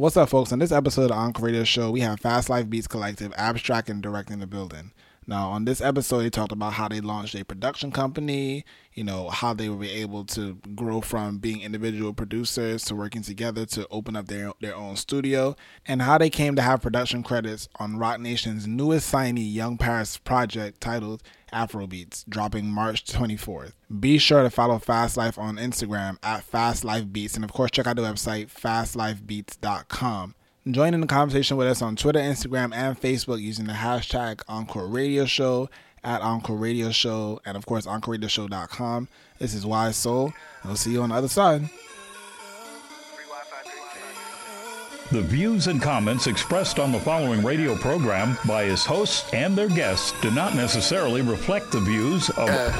What's up, folks? On this episode of Encore Radio Show, we have Fast Life Beats Collective, Abstract, and Directing the building. Now, on this episode, they talked about how they launched a production company, you know, how they were able to grow from being individual producers to working together to open up their, their own studio, and how they came to have production credits on Roc Nation's newest signee, Young Paris project titled Afrobeats, dropping March 24th. Be sure to follow Fast Life on Instagram at Fast Life Beats, and of course, check out the website fastlifebeats.com. Join in the conversation with us on Twitter, Instagram, and Facebook using the hashtag Encore Radio Show at Encore Radio Show, and of course, EncoreRadioShow.com. This is Wise Soul, and we'll see you on the other side. The views and comments expressed on the following radio program by its hosts and their guests do not necessarily reflect the views of. Uh.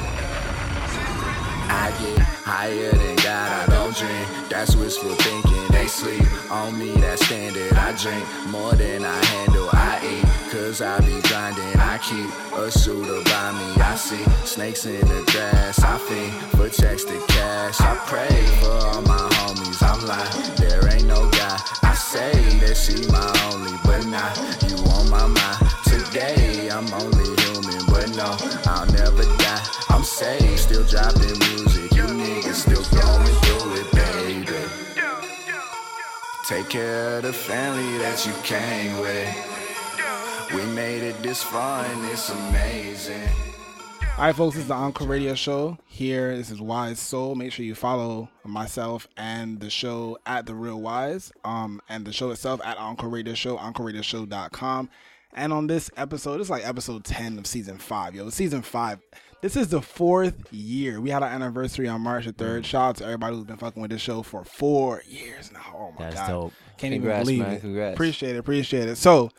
I get higher than God, I don't drink. That's wishful thinking. Sleep on me, that standard. I drink more than I handle. I eat, cause I be grinding. I keep a shooter by me. I see snakes in the grass. I think for checks to cash. I pray for all my homies. I'm like, there ain't no guy. I say that she my only, but not you on my mind. Today I'm only human, but no, I'll never die. I'm safe, still dropping music. You niggas still going Take care of the family that you came with. We made it this far and it's amazing. All right, folks, this is the Encore Radio Show. Here, this is Wise Soul. Make sure you follow myself and the show at The Real Wise, um, and the show itself at Encore Radio Show, EncoreRadioShow.com. And on this episode, it's like episode 10 of season five. Yo, season five. This is the fourth year. We had our anniversary on March the 3rd. Shout out to everybody who's been fucking with this show for four years now. Oh my That's God. dope. Can't Congrats, even believe man. it. Congrats. Appreciate it. Appreciate it. So,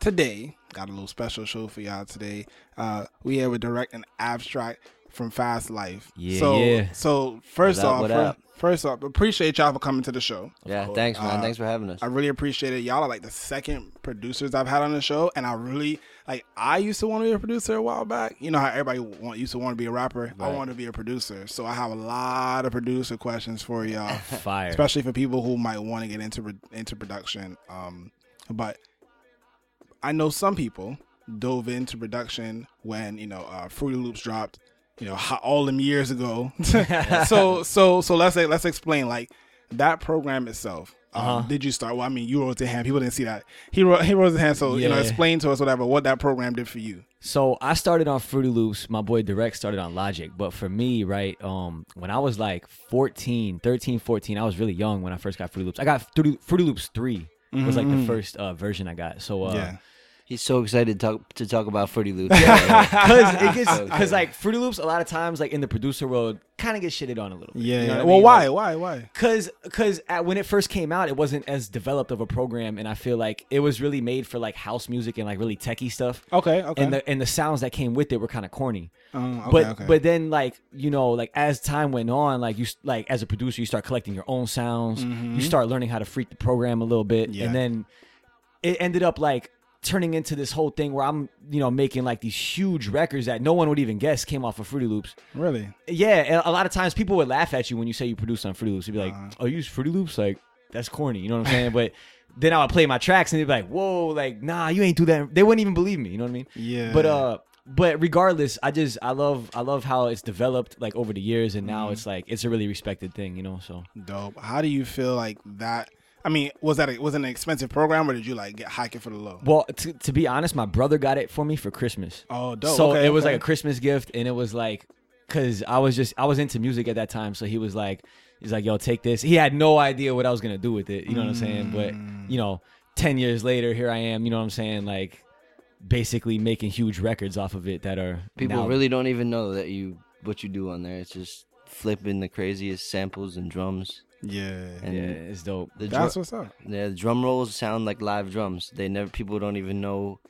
today, got a little special show for y'all today. Uh, we here with Direct and Abstract from Fast Life. Yeah, so, yeah. So, first What off, what fir- up? first off, appreciate y'all for coming to the show. Yeah, thanks, man. Uh, thanks for having us. I really appreciate it. Y'all are like the second producers I've had on the show, and I really like. I used to want to be a producer a while back. You know how everybody want, used to want to be a rapper. I Right. want to be a producer, so I have a lot of producer questions for y'all, Fire. especially for people who might want to get into into production. Um, but I know some people dove into production when you know uh, Fruity Loops dropped. You know, ho- all them years ago. so so so let's say let's explain like that program itself. Um, Uh-huh. Did you start? Well, I mean, you wrote the hand. People didn't see that. He wrote. He wrote his hand. So you know, explain to us whatever what that program did for you. So I started on Fruity Loops. My boy Direct started on Logic. But for me, right, um, when I was like 14, 13, 14, I was really young when I first got Fruity Loops. I got Fruity, Fruity Loops 3 was like the first uh, version I got. So uh, Mm-hmm. yeah. He's so excited to talk to talk about Fruity Loops. Cause it gets, cause like Fruity Loops, a lot of times, like in the producer world, kind of gets shitted on a little bit. Yeah. You know yeah. what I well, mean? why? Like, why? Why? Cause, cause when it first came out, it wasn't as developed of a program, and I feel like it was really made for like house music and like really techie stuff. Okay. Okay. And the and the sounds that came with it were kind of corny. Um, okay, but okay. but then like you know like as time went on, like you like as a producer, you start collecting your own sounds. You start learning how to freak the program a little bit, Mm-hmm. Yeah. and then it ended up like turning into this whole thing where I'm you know making like these huge records that no one would even guess came off of Fruity Loops. really. Yeah, and a lot of times people would laugh at you when you say you produce on Fruity Loops. You'd be like, Uh-huh. "Oh, you use Fruity Loops? Like that's corny." You know what I'm saying? but then I would play my tracks and they'd be like, "Whoa, like nah, you ain't do that." They wouldn't even believe me. You know what I mean? Yeah. But uh, but regardless, I just I love I love how it's developed like over the years, and Mm-hmm. now it's like it's a really respected thing. You know, so Dope. How do you feel like that? I mean, was that a, was it an expensive program or did you like get hike it for the low? well, to, to be honest, my brother got it for me for Christmas. Oh, dope. So Okay, it was okay. like a Christmas gift, and it was like, cause I was just I was into music at that time, so he was like, he's like, yo, take this. He had no idea what I was gonna do with it. You know what I'm saying? But Mm. you know, ten years later, here I am. You know what I'm saying? Like, basically making huge records off of it that are People now- really don't even know that you what you do on there. It's just flipping the craziest samples and drums. Yeah. And yeah, it's dope. the, That's drum, what's up. yeah, the drum rolls sound like live drums. They never Uh-huh. people don't even know.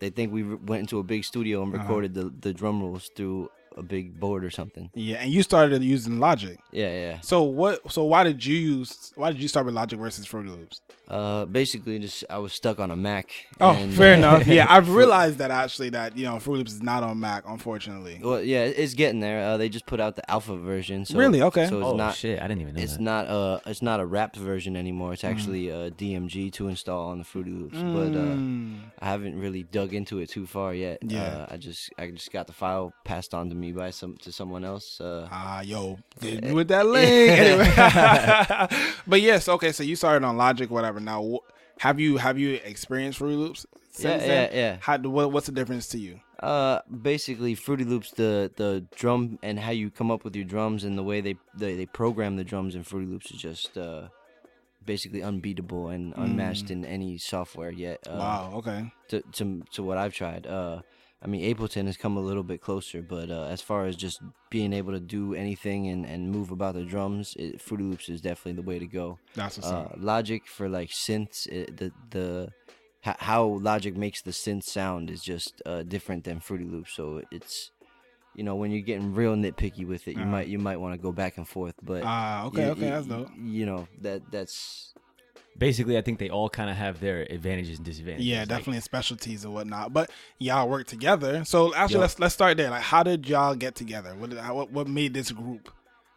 They think we re- went into a big studio and recorded the, the drum rolls through a big board or something. Yeah, and you started using Logic. Yeah, yeah. So what? So why did you use? Why did you start with Logic versus Fruity Loops? Uh, basically, just I was stuck on a Mac. Oh, and, fair uh, enough. Yeah, I've realized that actually that you know Fruity Loops is not on Mac, unfortunately. Well, yeah, it's getting there. Uh, they just put out the alpha version. So, Really? Okay. So it's oh not. shit, I didn't even know It's that. not a it's not a wrapped version anymore. Mm. It's actually a DMG to install on the Fruity Loops. But uh, Mm. I haven't really dug into it too far yet. Yeah. Uh, I just I just got the file passed on to me by some to someone else. Uh, Ah, yo, hit with that link. but yes, okay. So you started on Logic, whatever. Now, have you have you experienced Fruity Loops? Since Yeah, then? yeah, yeah. How, what, what's the difference to you? Uh, basically, Fruity Loops, the the drum and how you come up with your drums and the way they they, they program the drums in Fruity Loops is just uh, basically unbeatable and unmatched in any software yet. Uh, Mm. wow. Okay. To, to to what I've tried. Uh, I mean, Ableton has come a little bit closer, but uh, as far as just being able to do anything and, and move about the drums, it, Fruity Loops is definitely the way to go. That's what's Uh. Logic for like synths, it, the the ho- how Logic makes the synth sound is just uh, different than Fruity Loops. So it's you know when you're getting real nitpicky with it, you Uh-huh. might you might want to go back and forth. But Ah, okay, you- okay, you- that's dope. You know that that's Basically, I think they all kind of have their advantages and disadvantages. Yeah, Like, definitely specialties and whatnot. But y'all work together. So actually, Yup. let's let's start there. Like, how did y'all get together? What did, how, what what made this group,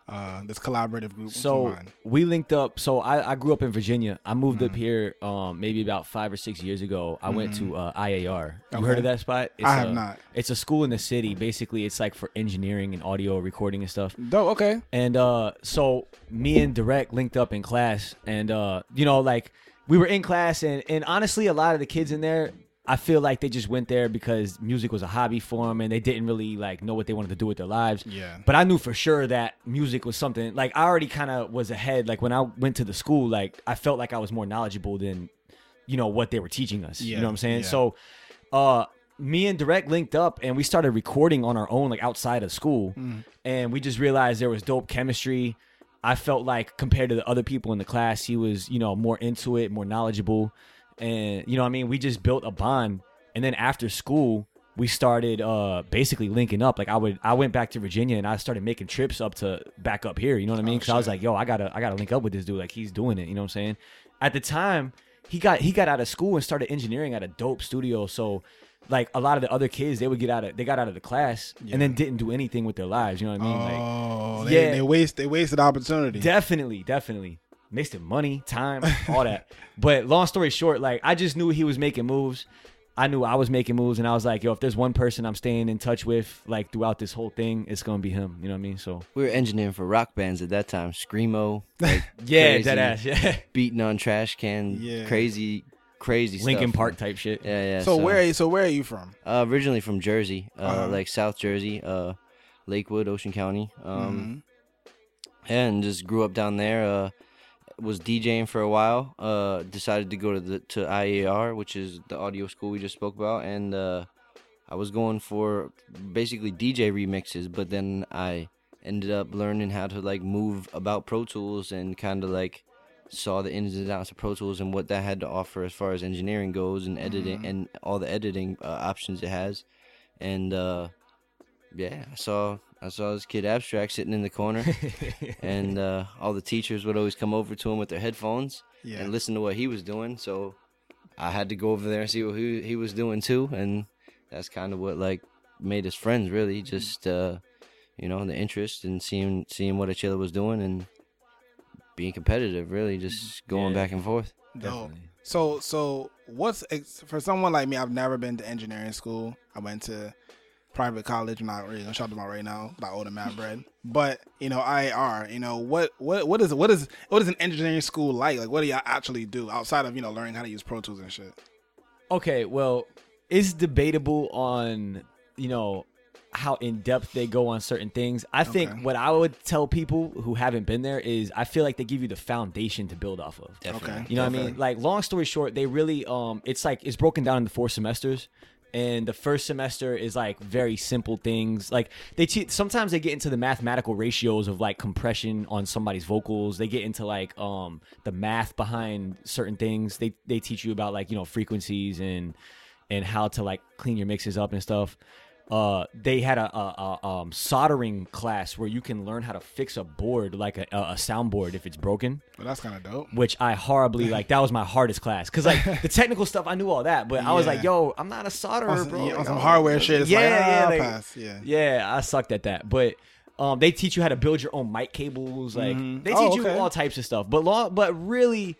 uh, this collaborative group? So we linked up. So I, I grew up in Virginia. I moved Mm-hmm. up here um, maybe about five or six years ago. I went to uh, IAR. You heard of that spot? It's I have a- not. It's a school in the city. Basically, it's like for engineering and audio recording and stuff. dope. Okay. And uh, so me and Direct linked up in class, and uh, you know, like we were in class, and and honestly, a lot of the kids in there. I feel like they just went there because music was a hobby for them, and they didn't really like know what they wanted to do with their lives. Yeah. But I knew for sure that music was something like I already kind of was ahead. Like when I went to the school, like I felt like I was more knowledgeable than, you know, what they were teaching us. Yeah, You know what I'm saying? yeah. So, uh, me and Direct linked up and we started recording on our own, like outside of school, Mm. and we just realized there was dope chemistry. I felt like compared to the other people in the class, he was, you know, more into it, more knowledgeable. And, you know what I mean? We just built a bond. And then after school, we started uh basically linking up. Like I would I went back to Virginia and I started making trips up to back up here. You know what I mean? Because I was like, yo, I gotta I gotta link up with this dude. Like he's doing it. You know what I'm saying? At the time, he got he got out of school and started engineering at a dope studio. So like a lot of the other kids, they would get out of they got out of the class and then didn't do anything with their lives. You know what I mean? Like Oh, they, yeah. they waste they wasted opportunity. Definitely, definitely. Wasted money, time, all that. But long story short, like I just knew he was making moves. I knew I was making moves, and I was like, yo, if there's one person I'm staying in touch with, like throughout this whole thing, it's gonna be him. You know what I mean? So we were engineering for rock bands at that time. Screamo, like yeah, crazy, dead ass, yeah. beating on trash can, Yeah. crazy, crazy Linkin stuff. Park type shit. Yeah, yeah. so, where so where are you from? Uh, originally from Jersey, uh, Uh-huh. like South Jersey, uh, Lakewood, Ocean County. Um, Mm-hmm. and just grew up down there. Uh, was DJing for a while. Uh, decided to go to the to IAR, which is the audio school we just spoke about, and uh, I was going for basically DJ remixes. But then I ended up learning how to like move about Pro Tools and kind of like saw the ins and outs of Pro Tools and what that had to offer as far as engineering goes and editing and all the editing uh, options it has. And uh, yeah, I saw I saw this kid abstract sitting in the corner, and uh, all the teachers would always come over to him with their headphones Yeah. and listen to what he was doing. So I had to go over there and see what he he was doing too, and that's kind of what like made us friends. Really, just uh, you know the interest in seeing seeing what each other was doing and being competitive. Really, just going Yeah. back and forth. Dope. Definitely. So so what's ex- for someone like me? I've never been to engineering school. I went to private college. I'm not really gonna shout them out right now. About older Matt bread, but you know IAR. You know what what what is what is what is an engineering school like? Like what do y'all actually do outside of you know learning how to use Pro Tools and shit? Okay, well, it's debatable on you know how in depth they go on certain things. I think Okay. what I would tell people who haven't been there is I feel like they give you the foundation to build off of. Okay. You know what I mean? Like long story short, they really um it's like it's broken down into four semesters. And the first semester is like very simple things. Like they te- sometimes they get into the mathematical ratios of like compression on somebody's vocals. They get into like um the math behind certain things. They they teach you about like, you know, frequencies and and how to like clean your mixes up and stuff. Uh, they had a, a, a um, soldering class where you can learn how to fix a board, like a, a soundboard, if it's broken. Well, that's kind of dope. Which I horribly like. That was my hardest class because like the technical stuff, I knew all that, but I was like, "Yo, I'm not a solderer, On some, bro." yeah, on Like, some I'm- hardware shit, yeah, like, yeah, ah, like-. Yeah. yeah, I sucked at that. But um, they teach you how to build your own mic cables. Like Mhm. they teach Oh, you all types of stuff. But law, but really,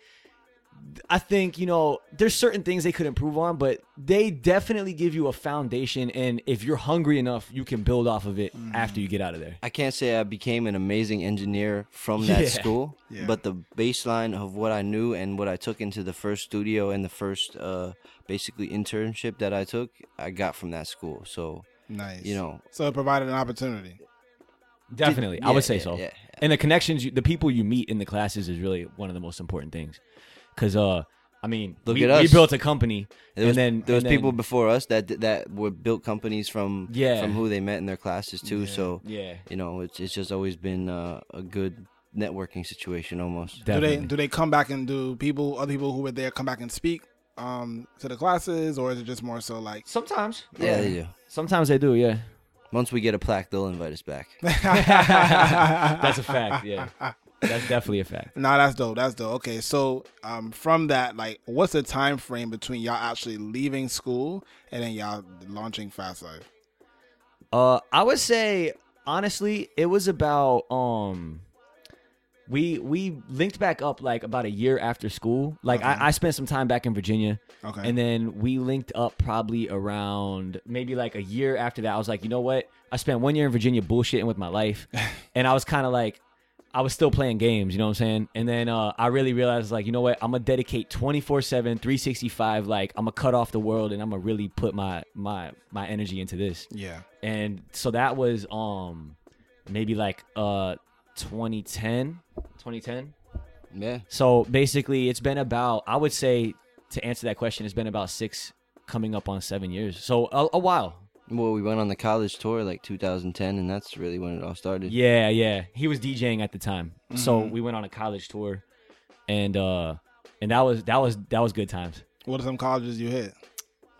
I think you know there's certain things they could improve on, but they definitely give you a foundation. And if you're hungry enough, you can build off of it Mm. after you get out of there. I can't say I became an amazing engineer from that Yeah. school, Yeah. but the baseline of what I knew and what I took into the first studio and the first uh, basically internship that I took, I got from that school. So Nice. you know, So it provided an opportunity. Definitely, I yeah, would say yeah, so. yeah. And the connections, you, the people you meet in the classes is really one of the most important things. Because uh, I mean, Look we, at we us. built a company, there was, and then there was and then- people before us that that were built companies from Yeah. from who they met in their classes too. Yeah. So Yeah, you know, it's it's just always been uh, a good networking situation almost. definitely. Do they do they come back and do people other people who were there come back and speak um to the classes or is it just more so like Sometimes, Yeah, they do. Sometimes they do, yeah. Once we get a plaque, they'll invite us back. That's a fact, yeah. That's definitely a fact. Nah, that's dope. That's dope. Okay, so um, from that, like, what's the time frame between y'all actually leaving school and then y'all launching Fast Life? Uh, I would say honestly, it was about um, we we linked back up like about a year after school. Like Okay. I, I spent some time back in Virginia, Okay. and then we linked up probably around maybe like a year after that. I was like, you know what? I spent one year in Virginia bullshitting with my life, and I was kind of like. I was still playing games, you know what I'm saying? And then uh, I really realized, like, you know what? I'm gonna dedicate 24 7, 365. Like, I'm gonna cut off the world, and I'm gonna really put my my my energy into this yeah. and so that was um maybe like uh 2010 2010 Yeah. so basically it's been about i would say to answer that question it's been about six coming up on seven years so a, a while Well, we went on the college tour like 2010, and that's really when it all started. yeah yeah he was djing at the time so Mm-hmm. we went on a college tour and uh and that was that was that was good times What are some colleges you hit?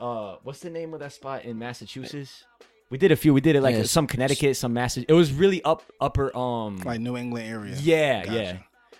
uh what's the name of that spot in massachusetts we did a few we did it like Yeah, some connecticut some massachusetts it was really up upper um Like New England area? yeah Gotcha.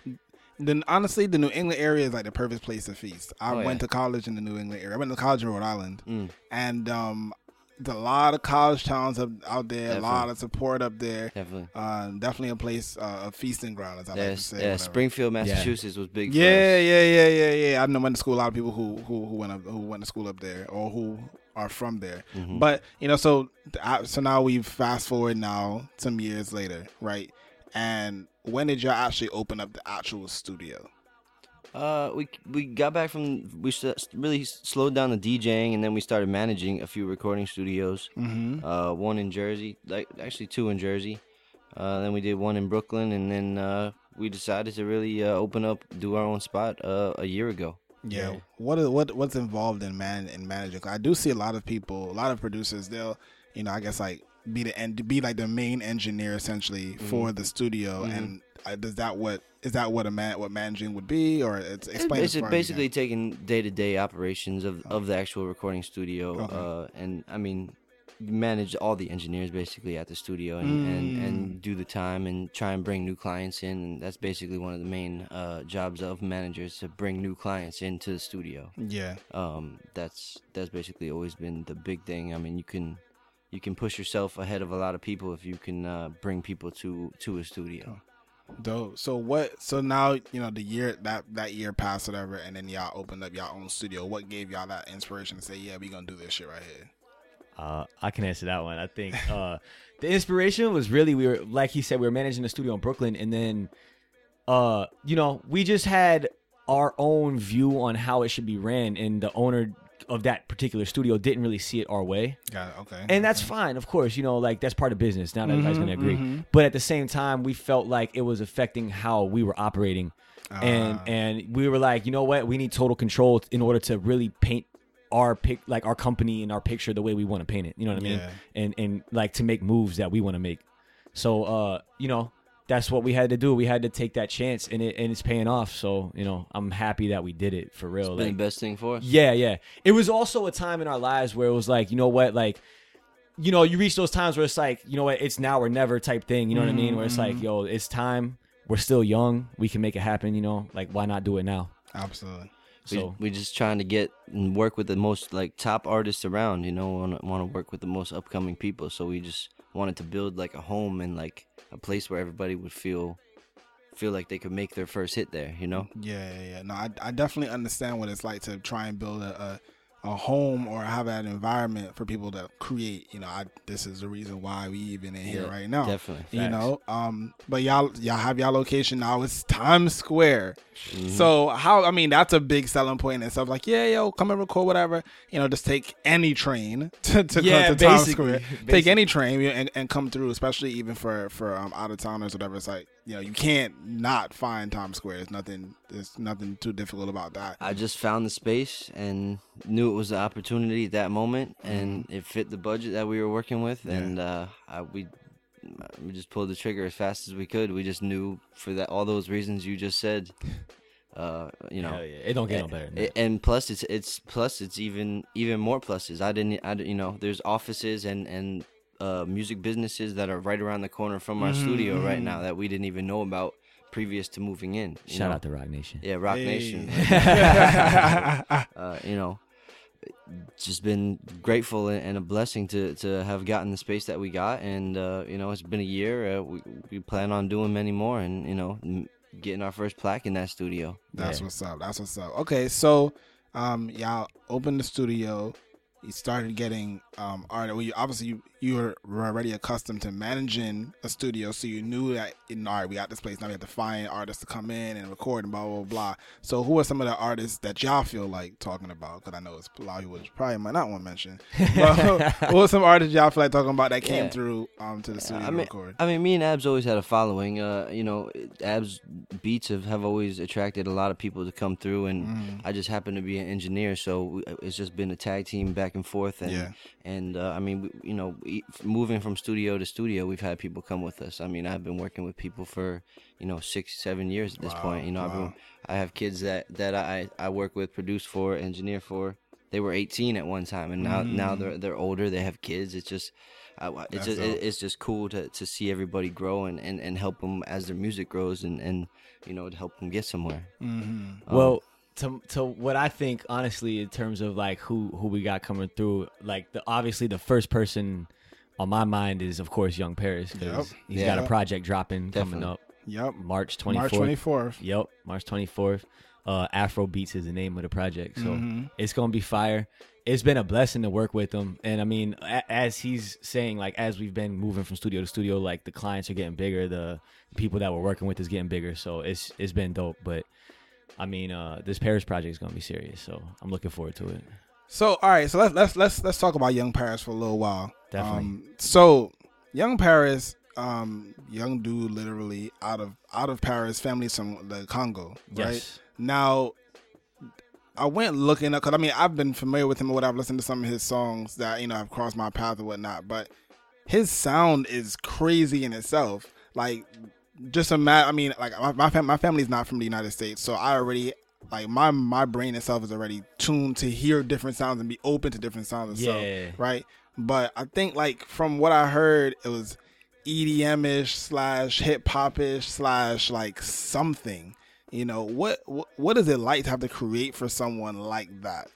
yeah Then honestly, the New England area is like the perfect place to feast. I Oh, went yeah. to college in the New England area. I went to college in Rhode Island, Mm. and um, there's a lot of college towns up, out there. A lot of support up there. Definitely. Uh, definitely a place, uh, a feasting ground, as I like to say. yeah, whatever. Springfield, Massachusetts was big. for Yeah, us. yeah, yeah, yeah, yeah. I know went to school. A lot of people who who who went up, who went to school up there or who are from there. Mm-hmm. But you know, so so now we fast forward now some years later, right? And when did y'all actually open up the actual studio? Uh, we we got back from we really slowed down the DJing, and then we started managing a few recording studios. Mm-hmm. Uh, one in Jersey, like actually two in Jersey. Uh, then we did one in Brooklyn, and then uh, we decided to really uh, open up, do our own spot uh, a year ago. Yeah. Yeah. What is what what's involved in man in managing? 'Cause I do see a lot of people, a lot of producers. They'll, you know, I guess like be the and be like the main engineer essentially Mm-hmm. for the studio. And uh, does that what is that what a man what managing would be or it's It's explain as basi- far as basically taking day to day operations of, of the actual recording studio, Okay. uh, and I mean, manage all the engineers basically at the studio and, and, Mm. and do the time and try and bring new clients in. And that's basically one of the main uh, jobs of managers to bring new clients into the studio. yeah. Um, that's that's basically always been the big thing. I mean, you can you can push yourself ahead of a lot of people if you can uh, bring people to to a studio. Dope. So what? So now you know the year that that year passed, whatever, and then y'all opened up y'all own studio. What gave y'all that inspiration to say, "Yeah, we gonna do this shit right here"? Uh, I can answer that one. I think uh, the inspiration was really we were like he said we were managing the studio in Brooklyn, and then uh, you know we just had our own view on how it should be ran, and the owner of that particular studio didn't really see it our way, Got it. Okay. and that's fine, of course. You know, like that's part of business. Not everybody's gonna mm-hmm, agree, mm-hmm. but at the same time, we felt like it was affecting how we were operating. And ah. and we were like, you know what? We need total control in order to really paint our pic like our company and our picture the way we want to paint it. You know what I mean? Yeah. And and like to make moves that we want to make. So uh, you know, that's what we had to do. We had to take that chance and it and it's paying off. So, you know, I'm happy that we did it for real. Been the best thing for us. yeah, yeah. It was also a time in our lives where it was like, you know what, like you know, you reach those times where it's like, you know what, it's now or never type thing. You know what I mean? Where it's Mm-hmm. like, yo, it's time. We're still young. We can make it happen. You know, like why not do it now? Absolutely. We, So we're just trying to get and work with the most like top artists around. You know, want to work with the most upcoming people. So we just wanted to build like a home and like a place where everybody would feel feel like they could make their first hit there. You know. Yeah, yeah, yeah. No, I, I definitely understand what it's like to try and build a, a a home or have an environment for people to create. You know, I this is the reason why we even in here Yeah, right now. definitely. You Facts. know, um, but y'all y'all have y'all location now. It's Times Square. Mm-hmm. So how I mean that's a big selling point and stuff. Like yeah, yo, come and record whatever. You know, just take any train to to, Yeah, come to Times basically. Square. Take any train and, and come through. Especially even for for um, out of towners, whatever. It's like you know you can't not find Times Square. There's nothing. There's nothing too difficult about that. I just found the space and knew it was the opportunity at that moment, and it fit the budget that we were working with, and uh, I, we we just pulled the trigger as fast as we could. We just knew for that all those reasons you just said. Uh, you know, yeah. it don't get no better. Than that. and plus it's it's plus it's even even more pluses i didn't i didn't- you know there's offices and and uh music businesses that are right around the corner from our studio right now that we didn't even know about previous to moving in Shout know? out to Roc Nation. yeah rock Hey. nation uh, you know just been grateful and and a blessing to to have gotten the space that we got and uh you know it's been a year uh, we, we plan on doing many more and you know m- getting our first plaque in that studio That's Yeah. what's up. That's what's up. Okay, so um, y'all opened the studio. You started getting um art. Well, you obviously you you were already accustomed to managing a studio, so you knew that in all right, we got this place now. We have to find artists to come in and record and blah blah blah. So who are some of the artists that y'all feel like talking about? Because I know it's a lot of people probably might not want to mention. But who are some artists y'all feel like talking about that came Yeah. through um to the studio I to mean, record? I mean, me and Abs always had a following. Uh, you know, Abs beats have, have always attracted a lot of people to come through, and Mm-hmm. I just happen to be an engineer, so it's just been a tag team back and forth. And Yeah. and uh, I mean, you know, moving from studio to studio, we've had people come with us. I mean, I've been working with people for you know six, seven years at this Wow, point. You know, I've been, I have kids that that I I work with, produce for, engineer for. They were 18 at one time, and now now they're they're older. They have kids. It's just. I, I- That's it's just dope. it's just cool to, to see everybody grow and, and, and help them as their music grows and, and you know to help them get somewhere. Mm-hmm. Well, to to what I think, honestly, in terms of like who who we got coming through, like the obviously the first person on my mind is of course Young Paris because Yep. he's Yeah. got a project dropping coming up Yep. March twenty March twenty fourth. Yep, March twenty fourth. Uh, Afro Beats is the name of the project, so Mhm. it's gonna be fire. It's been a blessing to work with him, and I mean, a- as he's saying, like as we've been moving from studio to studio, like the clients are getting bigger, the people that we're working with is getting bigger, so it's it's been dope. But I mean, uh, this Paris project is gonna be serious, so I'm looking forward to it. So all right, so let's let's let's let's talk about Young Paris for a little while. Definitely. Um, so Young Paris, um, young dude, literally out of out of Paris, family from the Congo, right? Yes. Now, I went looking up because I mean I've been familiar with him or whatever. I've listened to some of his songs that you know have crossed my path or whatnot, but his sound is crazy in itself. Like just imagine. I mean, like my my, fam- my family's not from the United States, so I already like my my brain itself is already tuned to hear different sounds and be open to different sounds. Yeah. So, right. But I think like from what I heard, it was EDM ish slash hip hop ish slash like something. You know what, what? What is it like to have to create for someone like that?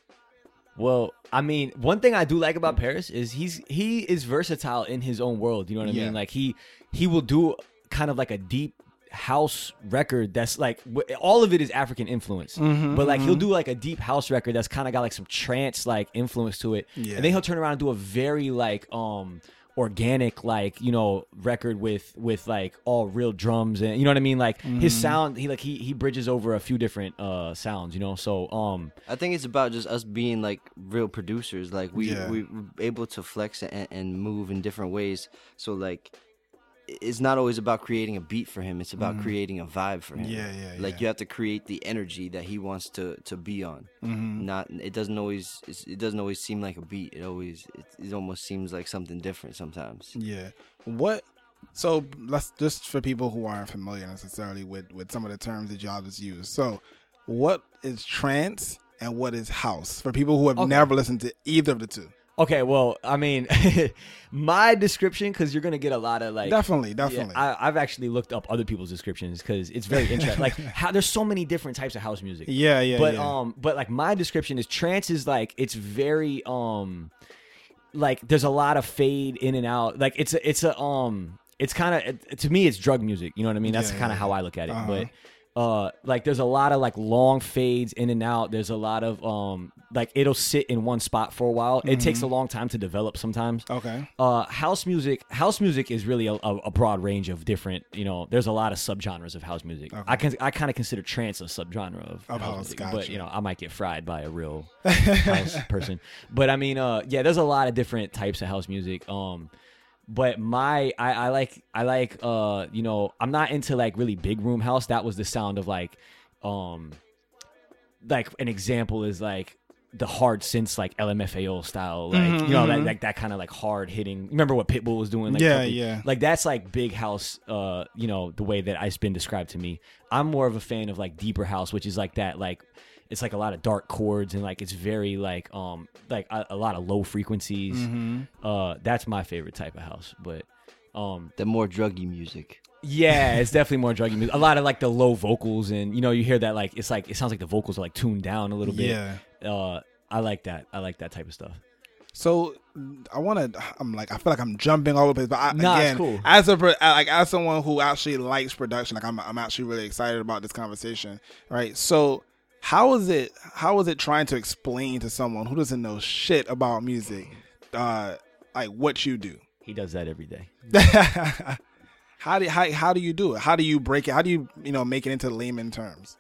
Well, I mean, one thing I do like about Paris is he's he is versatile in his own world. You know what I Yeah. mean? Like he he will do kind of like a deep house record that's like all of it is African influence, Mm-hmm, but like he'll do like a deep house record that's kind of got like some trance like influence to it, Yeah. and then he'll turn around and do a very like um organic like you know record with with like all real drums and you know what I mean like his Mm-hmm. sound he like he he bridges over a few different uh sounds you know so um I think it's about just us being like real producers. Like we Yeah. we we're able to flex and, and move in different ways. So like it's not always about creating a beat for him. It's about creating a vibe for him. Yeah, yeah, Like yeah. you have to create the energy that he wants to to be on. Mm-hmm. Not it doesn't always it's, it doesn't always seem like a beat. It always it, it almost seems like something different sometimes. Yeah. What? So let's just for people who aren't familiar necessarily with with some of the terms that y'all just use. So, what is trance and what is house for people who have Okay. never listened to either of the two? Okay, well, I mean, my description because you're gonna get a lot of like definitely, Yeah, definitely. I, I've actually looked up other people's descriptions because it's very interesting. like how there's so many different types of house music. yeah, yeah, but yeah. um, but like my description is trance is like it's very um, like there's a lot of fade in and out. Like it's a it's a um, it's kind of to me it's drug music. You know what I mean? That's Yeah, kind yeah, of how I look at it. Uh-huh. But uh, like there's a lot of like long fades in and out. There's a lot of um, like it'll sit in one spot for a while. It takes a Mm-hmm. long time to develop sometimes okay. uh house music house music is really a, a, broad range of different you know there's a lot of subgenres of house music i can i kind of consider trance a subgenre of, Of house, music but you know i might get fried by a real house person but i mean uh yeah there's a lot of different types of house music um but my I, I like I like uh you know I'm not into like really big room house. That was the sound of like um like an example is like the hard synths like LMFAO style, like you know that like that kind of like hard hitting. Remember what Pitbull was doing? Like, Yeah, yeah. Like that's like big house. Uh, you know the way that it's been described to me. I'm more of a fan of like deeper house, which is like that like. It's like a lot of dark chords and like it's very like um like a, a lot of low frequencies. Mm-hmm. Uh, that's my favorite type of house. But um, The more druggy music. yeah, it's definitely more druggy music. A lot of like the low vocals, and you know, you hear that like it's like it sounds like the vocals are like tuned down a little bit. Yeah. Uh, I like that. I like that type of stuff. So I want to. I'm like I feel like I'm jumping all over the place, but I, Nah, again, cool. as a pro- like as someone who actually likes production, like I'm I'm actually really excited about this conversation, right? So how is it how is it trying to explain to someone who doesn't know shit about music, uh, like what you do? He does that every day. how do how, how do you do it? How do you break it? How do you you know make it into layman terms?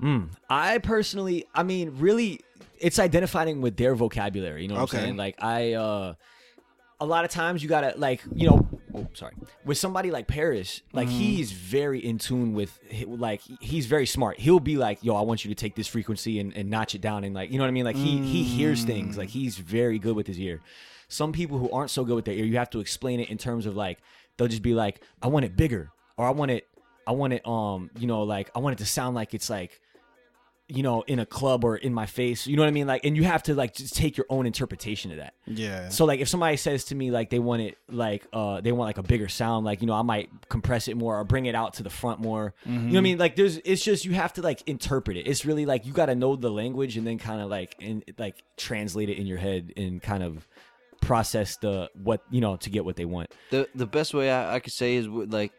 Mm. I personally, I mean, really, it's identifying with their vocabulary. You know what Okay. I'm saying? Like I, uh, a lot of times you gotta like, you know, oh, sorry, with somebody like Paris, like Mm-hmm. he's very in tune with, like he's very smart. He'll be like, yo, I want you to take this frequency and, and notch it down, and like, you know what I mean? Like he he hears things. Like he's very good with his ear. Some people who aren't so good with their ear, you have to explain it in terms of like they'll just be like, I want it bigger, or I want it, I want it, um, you know, like I want it to sound like it's like you know, in a club or in my face. You know what I mean? Like, and you have to like just take your own interpretation of that. Yeah. So like, if somebody says to me like they want it like uh they want like a bigger sound, like you know, I might compress it more or bring it out to the front more. You know what I mean? Like, there's it's just you have to like interpret it. It's really like you got to know the language and then kind of like and like translate it in your head and kind of process the what you know to get what they want. The the best way I, I could say is like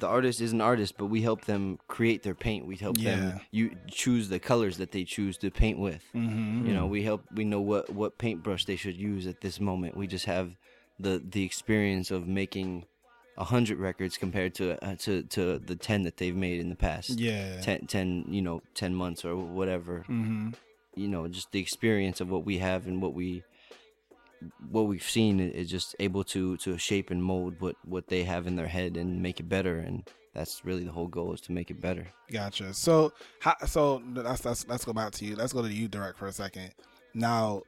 the artist is an artist, but we help them create their paint. We help Yeah. them you choose the colors that they choose to paint with. Mm-hmm. You know, we help. We know what what paintbrush they should use at this moment. We just have the the experience of making a hundred records compared to uh, to to the ten that they've made in the past. Yeah. 10, 10 you know, ten months or whatever. Mm-hmm. You know, just the experience of what we have and what we what we've seen is just able to to shape and mold what what they have in their head and make it better. And that's really the whole goal is to make it better. Gotcha. So, how, so let's, let's let's go back to you. Let's go to you, direct, for a second. Now,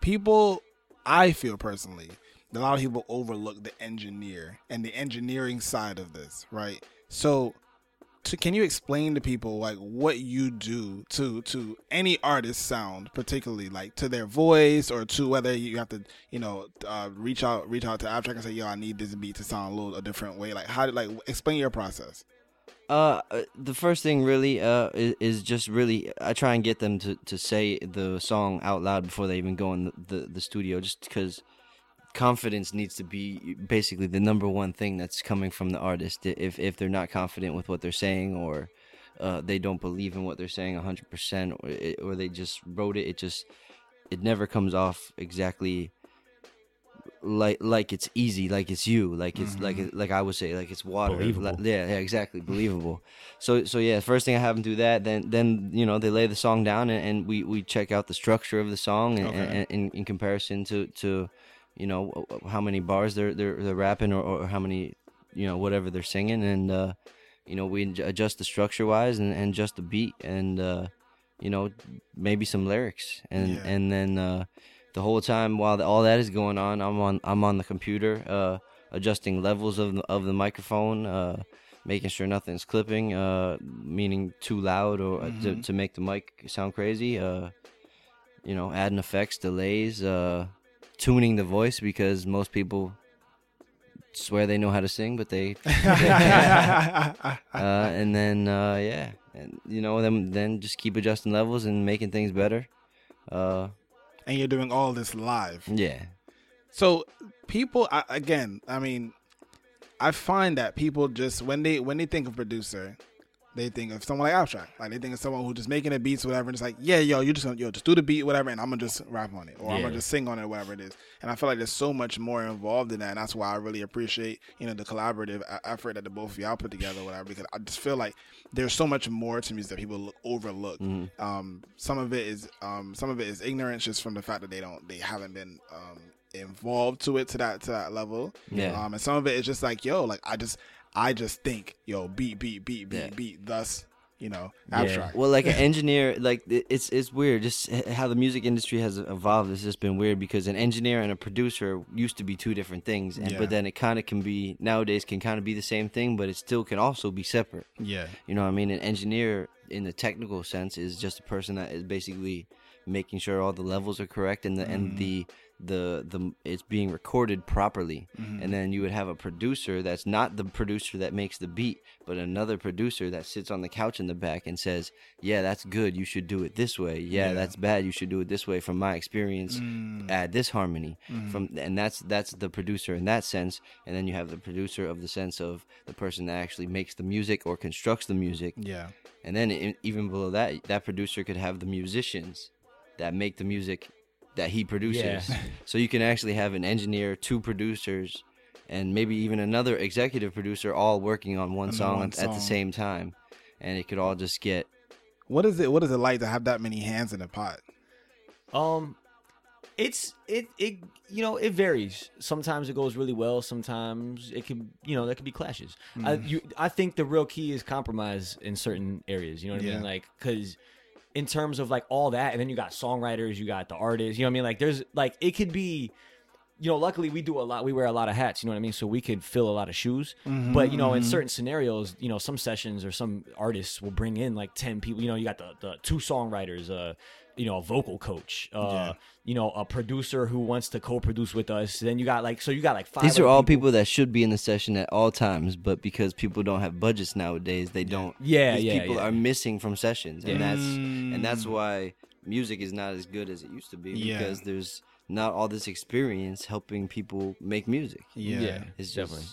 people, I feel personally, a lot of people overlook the engineer and the engineering side of this, right? So, to, can you explain to people like what you do to to any artist sound, particularly like to their voice or to whether you have to, you know, uh, reach out reach out to Abstract and say, "Yo, I need this beat to sound a little a different way." Like, how like explain your process. Uh, uh, the first thing really uh is, is just really I try and get them to, to say the song out loud before they even go in the, the, the studio, just because confidence needs to be basically the number one thing that's coming from the artist. If if they're not confident with what they're saying or uh, they don't believe in what they're saying hundred percent, or it, or they just wrote it, it just it never comes off exactly like like it's easy, like it's you, like it's like it, like I would say, like it's water. Like- yeah, yeah, exactly, believable. So so yeah, first thing I have them do that, then then you know they lay the song down and, and we we check out the structure of the song and, Okay. and, in in comparison to to you know how many bars they're they're they're rapping or, or how many you know whatever they're singing. And uh you know we adjust the structure wise and, and just the beat and uh you know maybe some lyrics. And Yeah. and then uh the whole time while the, all that is going on i'm on i'm on the computer uh adjusting levels of the, of the microphone uh making sure nothing's clipping uh meaning too loud or uh to, to make the mic sound crazy uh you know, adding effects, delays, uh, tuning the voice because most people swear they know how to sing, but they, they uh, and then uh, yeah, and you know, then then just keep adjusting levels and making things better. Uh, and you're doing all this live. yeah, So people, I, again, I mean, I find that people just when they when they think of producer, they think of someone like Abstract. Like they think of someone who's just making the beats, or whatever, and it's like, yeah, yo, you just gonna yo just do the beat, whatever, and I'm gonna just rap on it, or I'm gonna just sing on it, whatever it is. And I feel like there's so much more involved in that, and that's why I really appreciate you know the collaborative effort that the both of y'all put together, whatever. Because I just feel like there's so much more to music that people look, overlook. Um, some of it is um, some of it is ignorance, just from the fact that they don't they haven't been um, involved to it to that to that level. Yeah. Um, and some of it is just like, yo, like I just I just think, yo, beat, beat, beat, beat, Yeah. beat, thus, you know, Yeah. abstract. Well, like an engineer, like it's it's weird. Just how the music industry has evolved has just been weird because an engineer and a producer used to be two different things, and Yeah. but then it kind of can be nowadays can kind of be the same thing, but it still can also be separate. yeah. You know what I mean? An engineer in the technical sense is just a person that is basically making sure all the levels are correct and the and mm-hmm. the the the it's being recorded properly. And then you would have a producer that's not the producer that makes the beat, but another producer that sits on the couch in the back and says, "Yeah, that's good. You should do it this way. Yeah, Yeah. that's bad. You should do it this way from my experience. Add this harmony." Mm-hmm. From and that's that's the producer in that sense, and then you have the producer of the sense of the person that actually makes the music or constructs the music. Yeah. And then even below that, that producer could have the musicians that make the music that he produces. Yeah. so you can actually have an engineer, two producers, and maybe even another executive producer all working on one song one at, at the same time. And it could all just get What is it what is it like to have that many hands in the pot? Um, it's it it you know it varies. Sometimes it goes really well. Sometimes it can you know there could be clashes. I Mm. you I think the real key is compromise in certain areas. You know what I mean? Like because in terms of like all that, and then you got songwriters, you got the artists. You know what I mean? Like there's like it could be. You know, luckily we do a lot. We wear a lot of hats. You know what I mean. So we could fill a lot of shoes. Mm-hmm, But you know, in certain scenarios, you know, some sessions or some artists will bring in like ten people. You know, you got the the two songwriters, uh, you know, a vocal coach, uh, Yeah. you know, a producer who wants to co-produce with us. Then you got like, so you got like five. These are all people that should be in the session at all times, but because people don't have budgets nowadays, they don't. Yeah, These yeah, people yeah. are missing from sessions, and that's and that's why music is not as good as it used to be Yeah. because there's not all this experience helping people make music. Yeah. Yeah, It's definitely.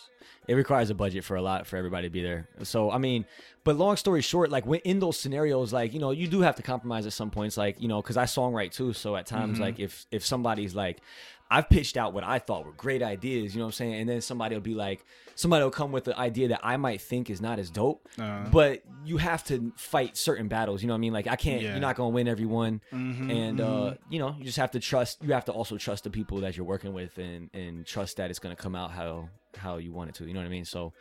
It requires a budget for a lot for everybody to be there. So I mean, but long story short, like when in those scenarios, like you know, you do have to compromise at some points. Like you know, because I songwrite too. So at times, Mm-hmm. like if if somebody's like, I've pitched out what I thought were great ideas, you know what I'm saying, and then somebody will be like, somebody will come with the idea that I might think is not as dope, Uh-huh. but you have to fight certain battles. You know what I mean? Like I can't. Yeah. You're not gonna win everyone, Mm-hmm, and uh, you know, you just have to trust. You have to also trust the people that you're working with, and and trust that it's gonna come out how how you want it to. You know what I mean? So.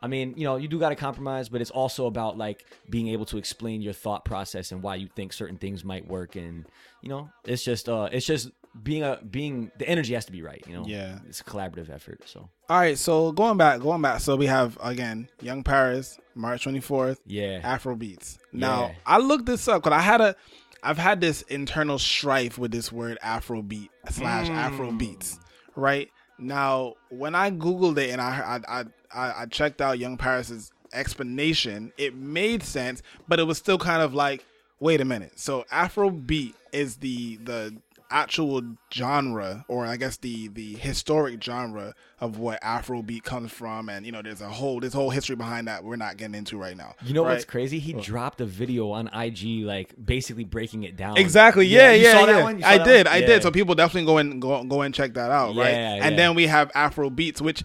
I mean, you know, you do got to compromise, but it's also about like being able to explain your thought process and why you think certain things might work, and you know, it's just, uh, it's just being a being the energy has to be right. You know, Yeah. it's a collaborative effort. So All right, so going back, going back. So we have again Young Paris, March twenty fourth, yeah, Afro Beats. Now Yeah. I looked this up because I had a, I've had this internal strife with this word Afro beat slash Afro beats. Right now, when I googled it and I I I, I checked out Young Paris's explanation, it made sense, but it was still kind of like, wait a minute. So Afro beat is the the actual genre or i guess the the historic genre of what afrobeat comes from and you know there's a whole this whole history behind that we're not getting into right now you know what's crazy? He dropped a video on IG, like basically breaking it down. Exactly. Yeah, you yeah, saw yeah. that one? You saw I that did. one? I Yeah. did. So people definitely go and go go and check that out, right? Yeah, and then we have Afro beats, which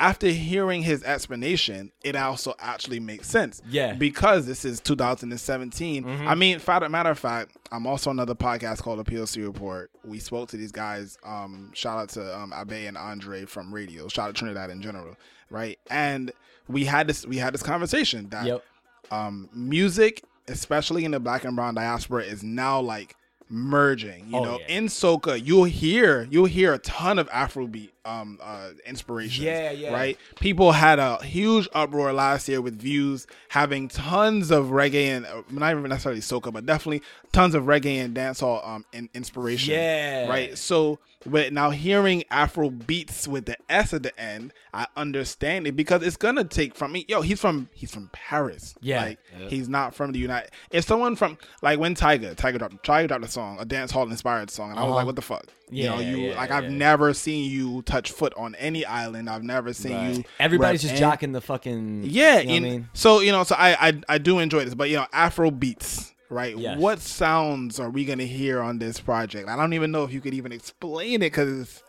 after hearing his explanation, it also actually makes sense. Yeah. Mm-hmm. Because this is 2017. I mean, fact, matter of fact, I'm also on another podcast called the PLC Report. We spoke to these guys. Um, shout out to um, Abe and Andre from radio. Shout out to Trinidad in general, right? And we had this we had this conversation that Yep. um, music, especially in the black and brown diaspora, is now like merging. You Oh, know, yeah. in soca, you'll hear you'll hear a ton of Afrobeat um uh inspirations. Yeah, yeah. Right. People had a huge uproar last year with views having tons of reggae and uh, not even necessarily soca, but definitely tons of reggae and dancehall um in, inspiration. Yeah. Right. So, but now hearing Afro beats with the S at the end, I understand it because it's gonna take from me. Yo, he's from he's from Paris. Yeah. Like he's not from the United. If someone from like when Tiger Tiger dropped Tiger dropped a song, a dance hall inspired song, and I was Uh-huh. like, what the fuck? You know, Yeah, you yeah, like yeah, I've yeah. never seen you touch foot on any island. I've never seen you. Everybody's just any- jocking the fucking. yeah, you know what I mean. so you know, so I, I I do enjoy this, but you know, Afro beats, right? Yes. What sounds are we gonna hear on this project? I don't even know if you could even explain it because it's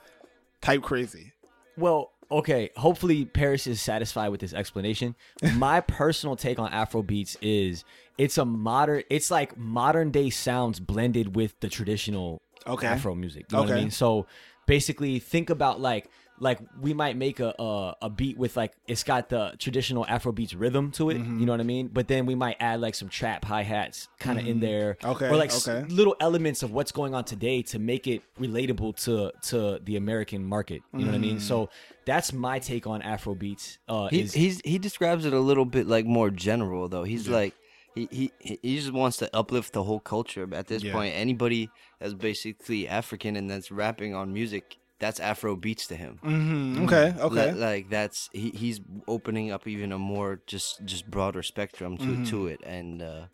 type crazy. Well, okay. Hopefully, Paris is satisfied with this explanation. My personal take on Afro beats is it's a modern. It's like modern day sounds blended with the traditional Okay. Afro music. You know what I Okay. mean? So basically, think about like like we might make a, a a beat with like it's got the traditional Afro beats rhythm to it. Mm-hmm. You know what I mean? But then we might add like some trap hi hats kind of in there, Mm-hmm. Okay, or like s- okay. little elements of what's going on today to make it relatable to to the American market. You know what I mean? Mm. So that's my take on Afro beats. Uh, He, is, he's he describes it a little bit like more general though. He's like he, he he- he just wants to uplift the whole culture. At this Yeah. point, anybody that's basically African and that's rapping on music, that's Afro beats to him. Mm-hmm. Okay, okay. Li- like that's he, he's opening up even a more just just broader spectrum to Mm-hmm. to it, and uh,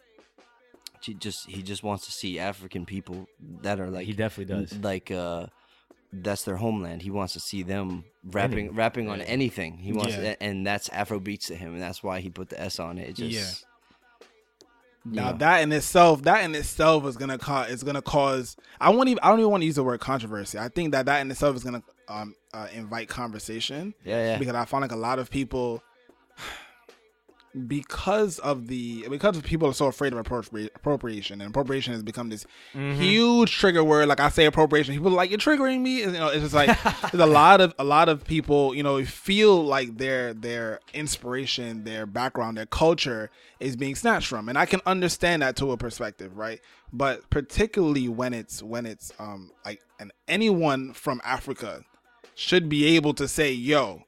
he just he just wants to see African people that are like he definitely does. like uh that's their homeland. He wants to see them rapping rapping on anything. He wants Yeah. and that's Afro beats to him and that's why he put the S on it. It just Yeah. Now know. that in itself, that in itself is gonna cause is gonna cause. I won't even. I don't even want to use the word controversy. I think that that in itself is gonna um uh, invite conversation. Yeah, yeah. Because I find like a lot of people, because of the because people are so afraid of appropri- appropriation, and appropriation has become this huge trigger word. Like I say appropriation, people are like you're triggering me. And, you know, it's just like there's a lot of a lot of people, you know, feel like their their inspiration, their background, their culture is being snatched from, and I can understand that to a perspective, right? But particularly when it's when it's um like and anyone from Africa should be able to say, "Yo,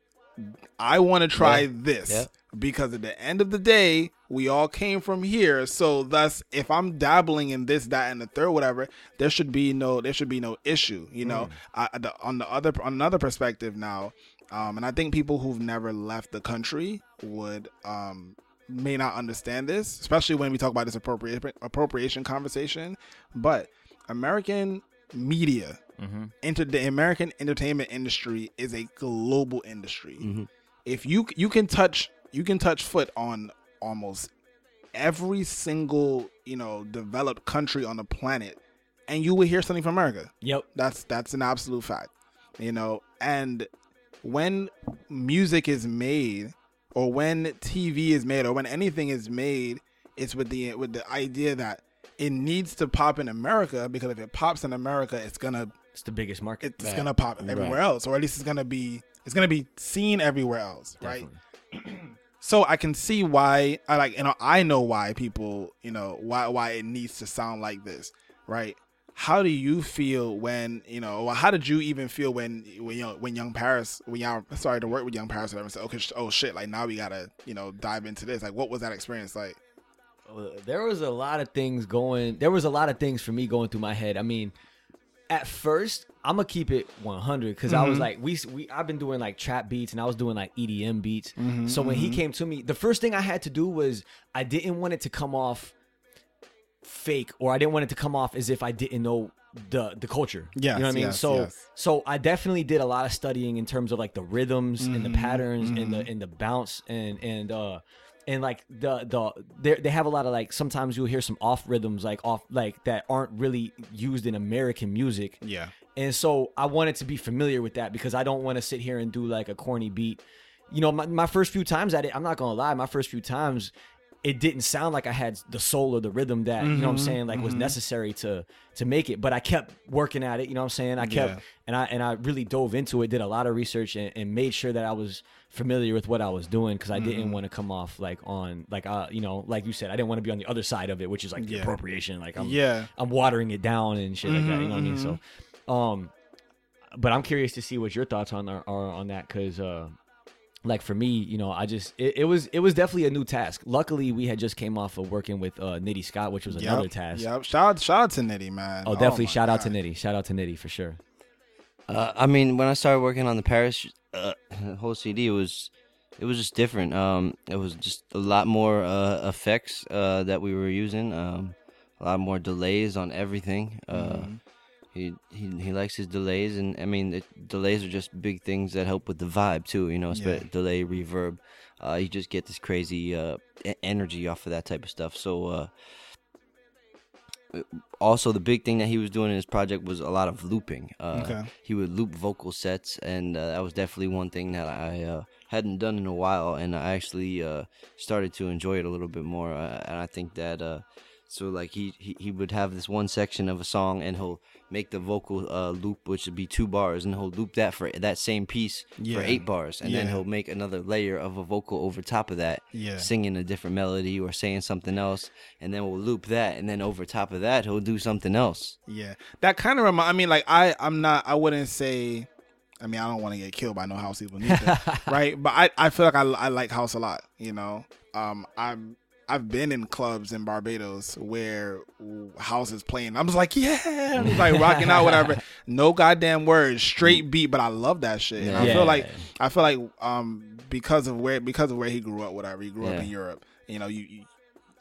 I want to try Yeah. this." Yeah. Because at the end of the day, we all came from here. So thus, if I'm dabbling in this, that, and the third, whatever, there should be no, there should be no issue. You know, I, the, on the other, on another perspective now, um, and I think people who've never left the country would um, may not understand this, especially when we talk about this appropriation appropriation conversation. But American media, into the American entertainment industry is a global industry. If you you can touch you can touch foot on almost every single you know developed country on the planet, and you will hear something from America. Yep. That's that's an absolute fact. You know, and when music is made or when TV is made or when anything is made, it's with the with the idea that it needs to pop in America because if it pops in America, it's gonna It's the biggest market. it's gonna pop everywhere else, or at least it's gonna be it's gonna be seen everywhere else, right? So I can see why I like you know I know why people you know why why it needs to sound like this, right? How do you feel when you know? How did you even feel when when you know, when Young Paris when y'all started to work with Young Paris and said, okay, oh shit, like now we gotta you know dive into this. Like, what was that experience like? There was a lot of things going there was a lot of things for me going through my head i mean at first i'm gonna keep it 100 because i was like we, we i've been doing like trap beats and i was doing like edm beats. So when he came to me the first thing i had to do was i didn't want it to come off fake or i didn't want it to come off as if i didn't know the the culture. Yeah, you know what i mean? yes, so yes. so i definitely did a lot of studying in terms of like the rhythms and the Mm-hmm, patterns and the and the bounce and and uh and like the the they they have a lot of like sometimes you'll hear some off rhythms like off like that aren't really used in American music. Yeah. And so I wanted to be familiar with that because I don't want to sit here and do like a corny beat. You know, my, my first few times at it, I'm not gonna lie, my first few times it didn't sound like I had the soul or the rhythm that, you know what I'm mm-hmm. saying, like was mm-hmm. necessary to to make it. But I kept working at it, you know what I'm saying? I kept Yeah. and I and I really dove into it, did a lot of research and, and made sure that I was familiar with what I was doing because I didn't want to come off like on like uh you know like you said I didn't want to be on the other side of it which is like the Yeah. appropriation like I'm Yeah. I'm watering it down and shit like that you know what I mean so um but I'm curious to see what your thoughts on are, are on that because uh, like for me, you know, I just it, it was it was definitely a new task. Luckily, we had just came off of working with uh, Nitty Scott, which was another Yep, task. Yep. Shout out, shout out to Nitty, man. Oh, definitely my shout out to God. Nitty. Shout out to Nitty for sure. Uh, I mean, when I started working on the Paris uh, whole CD, was it was just different. Um, it was just a lot more uh, effects uh, that we were using. Um, a lot more delays on everything. Uh, he, he he likes his delays, and I mean, it, delays are just big things that help with the vibe too. You know, Yeah. delay, reverb. Uh, you just get this crazy uh, energy off of that type of stuff. So. Also the big thing that he was doing in his project was a lot of looping. Uh, Okay. He would loop vocal sets, and uh, that was definitely one thing that I uh, hadn't done in a while, and I actually uh, started to enjoy it a little bit more. Uh, and I think that uh, so like he, he he would have this one section of a song, and he'll make the vocal uh, loop, which would be two bars, and he'll loop that for that same piece Yeah. for eight bars, and then he'll make another layer of a vocal over top of that, Yeah. singing a different melody or saying something else, and then we'll loop that, and then over top of that, he'll do something else. Yeah, that kind of remind. I mean, like I, I'm not. I wouldn't say. I mean, I don't want to get killed by no house people, right? But I, I feel like I, I like house a lot. You know, um, I'm. I've been in clubs in Barbados where house is playing. I'm just like, yeah, I'm like rocking out, whatever. No goddamn words, straight beat, but I love that shit. And I feel like I feel like um because of where because of where he grew up, whatever he grew up in Europe. You know, you, you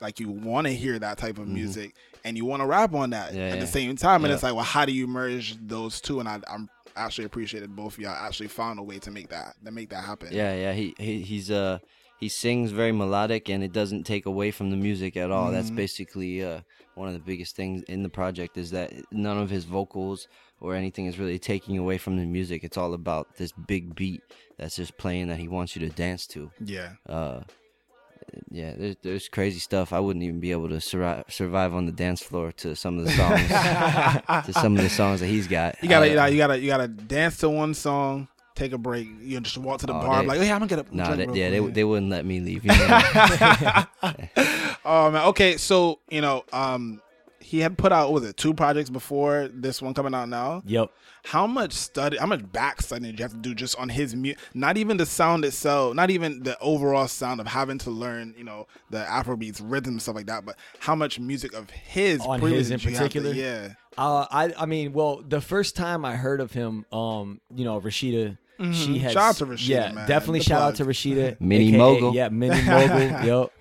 like you want to hear that type of Mm-hmm. music and you want to rap on that Yeah, at the same time. And Yeah. it's like, well, how do you merge those two? And I, I'm actually appreciated both of y'all actually found a way to make that to make that happen. Yeah, yeah. He, he he's uh he sings very melodic and it doesn't take away from the music at all. That's basically uh one of the biggest things in the project is that none of his vocals or anything is really taking away from the music. It's all about this big beat that's just playing that he wants you to dance to. yeah. Uh yeah, there's, there's crazy stuff. I wouldn't even be able to survive survive on the dance floor to some of the songs, to some of the songs that he's got. You gotta, Uh, you gotta, you gotta, you gotta dance to one song, take a break. You know, just walk to the Oh, bar, they- like, hey, I'm gonna get up. Nah, drink they, yeah, they, quick." they wouldn't let me leave. You know? Oh man, okay. So you know, um, he had put out what was it two projects before this one coming out now. Yep. How much study, how much back study did you have to do just on his mu Not even the sound itself, not even the overall sound of having to learn, you know, the Afrobeats rhythm stuff like that. But how much music of his On previous his in did you have to- particular? yeah. Uh, I I mean, well, the first time I heard of him, um, you know, Rashida, she had Mm-hmm. Shout out to Rashida, yeah, man. definitely The shout out to Rashida, Mini aka mogul. yeah, mini mogul, yep.